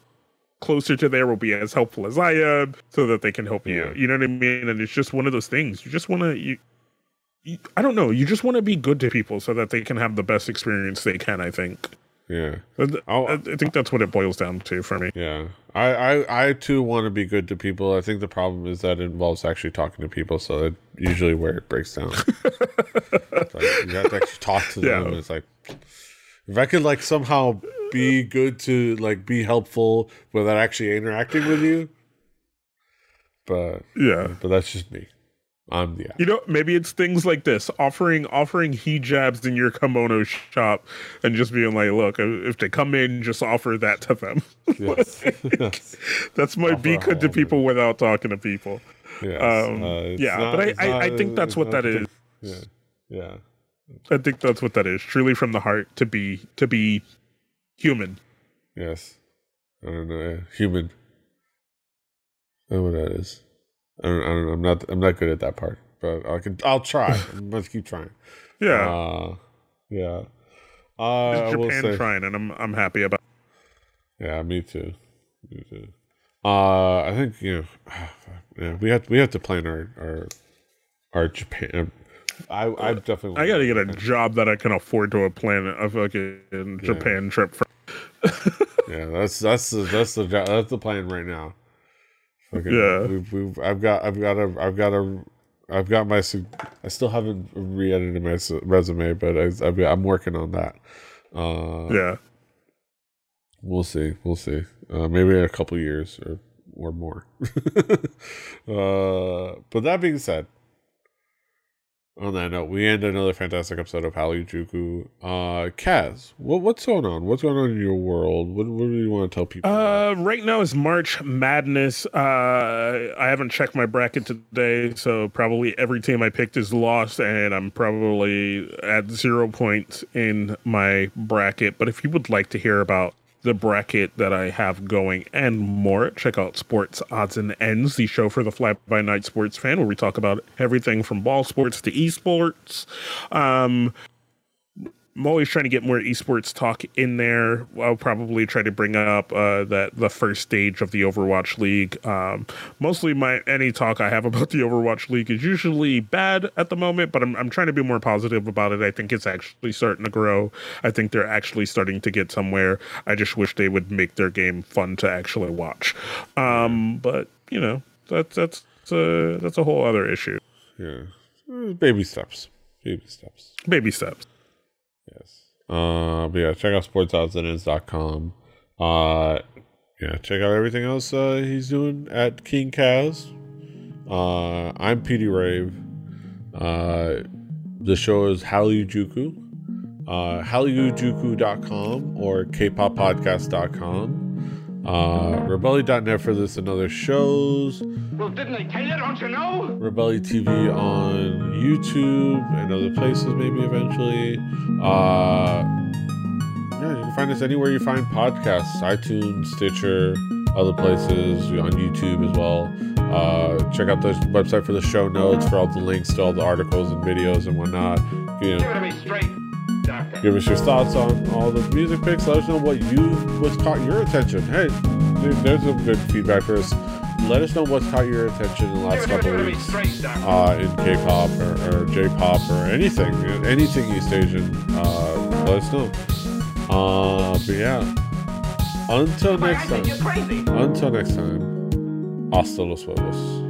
S2: closer to there will be as helpful as I am so that they can help you.
S1: Yeah.
S2: You know what I mean? And it's just one of those things. You just want to I don't know, you just want to be good to people so that they can have the best experience they can, I think.
S1: yeah uh,
S2: I, th-
S1: Oh,
S2: I think that's what it boils down to for me.
S1: yeah I, I i too want to be good to people i think the problem is that it involves actually talking to people so that usually where it breaks down like you have to actually talk to them
S2: Yeah.
S1: and it's like if i could like somehow be good to like be helpful without actually interacting with you but
S2: Yeah.
S1: but that's just me i'm the
S2: You know, maybe it's things like this, offering offering hijabs in your kimono shop and just being like, look, if they come in, just offer that to them.
S1: yes yes
S2: That's my be good to people without talking to people.
S1: yes.
S2: Um,
S1: Uh,
S2: yeah,
S1: not-
S2: but I,
S1: it's
S2: I, I think that's what that is.
S1: yeah yeah
S2: I think that's what that is. Truly from the heart to be to be human.
S1: Yes. I don't know. Human. I don't know what that is. I don't, I don't know. I'm not I'm not good at that part. But I can I'll try. Let's keep trying.
S2: Yeah.
S1: Uh yeah. Uh I
S2: it's
S1: will
S2: Japan
S1: say,
S2: trying and I'm I'm happy about
S1: Yeah, me too. Me too. Uh I think, you know yeah, we have we have to plan our our our Japan I I definitely
S2: I gotta get a job that I can afford to a plan a fucking Japan trip for
S1: Yeah, that's that's the that's the that's the plan right now. Fucking,
S2: Yeah.
S1: we've, we've I've got I've got a I've got a I've got my. I still haven't re-edited my resume, but I, am working on that. Uh,
S2: yeah,
S1: we'll see. We'll see. Uh, maybe in a couple years or or more. uh, but that being said, on that note, we end another fantastic episode of Hallyu Uh, Kaz, what, what's going on? What's going on in your world? What, what do you want to tell people?
S2: Uh, right now is March Madness. Uh, I haven't checked my bracket today, so probably every team I picked is lost, and I'm probably at zero points in my bracket. But if you would like to hear about the bracket that I have going and more, check out Sports Odds and Ends, the show for the fly by night sports fan, where we talk about everything from ball sports to esports. Um, I'm always trying to get more esports talk in there. I'll probably try to bring up uh, that the first stage of the Overwatch League. Um, mostly, my any talk I have about the Overwatch League is usually bad at the moment, but I'm I'm trying to be more positive about it. I think it's actually starting to grow. I think they're actually starting to get somewhere. I just wish they would make their game fun to actually watch. Um, but you know, that's that's a, that's a whole other issue.
S1: Yeah, baby steps. Baby steps.
S2: Baby steps.
S1: Yes. Uh, but yeah, check out sportsoddsands.com. Uh, yeah, check out everything else uh, he's doing at King Kaz. Uh, I'm PD Rave. Uh, the show is Hallyu Uh, HallyuJuku.com or kpoppodcast.com. Uh, Rebelli.net for this and other shows.
S3: Well, didn't I tell you? Don't you know?
S1: Rebelli TV on YouTube and other places, maybe eventually. Uh, yeah, you can find us anywhere you find podcasts iTunes, Stitcher, other places, on YouTube as well. Uh, check out the website for the show notes for all the links to all the articles and videos and whatnot.
S3: You know, Give it to me straight.
S1: Give us your thoughts on all the music picks. Let us know what you what's caught your attention. Hey, there's some good feedback for us. Let us know what's caught your attention in the last couple of weeks uh, in K-pop or, or J-pop or anything, anything East Asian. Uh, let us know. Uh, but yeah, until next time. Until next time. Hasta los huevos.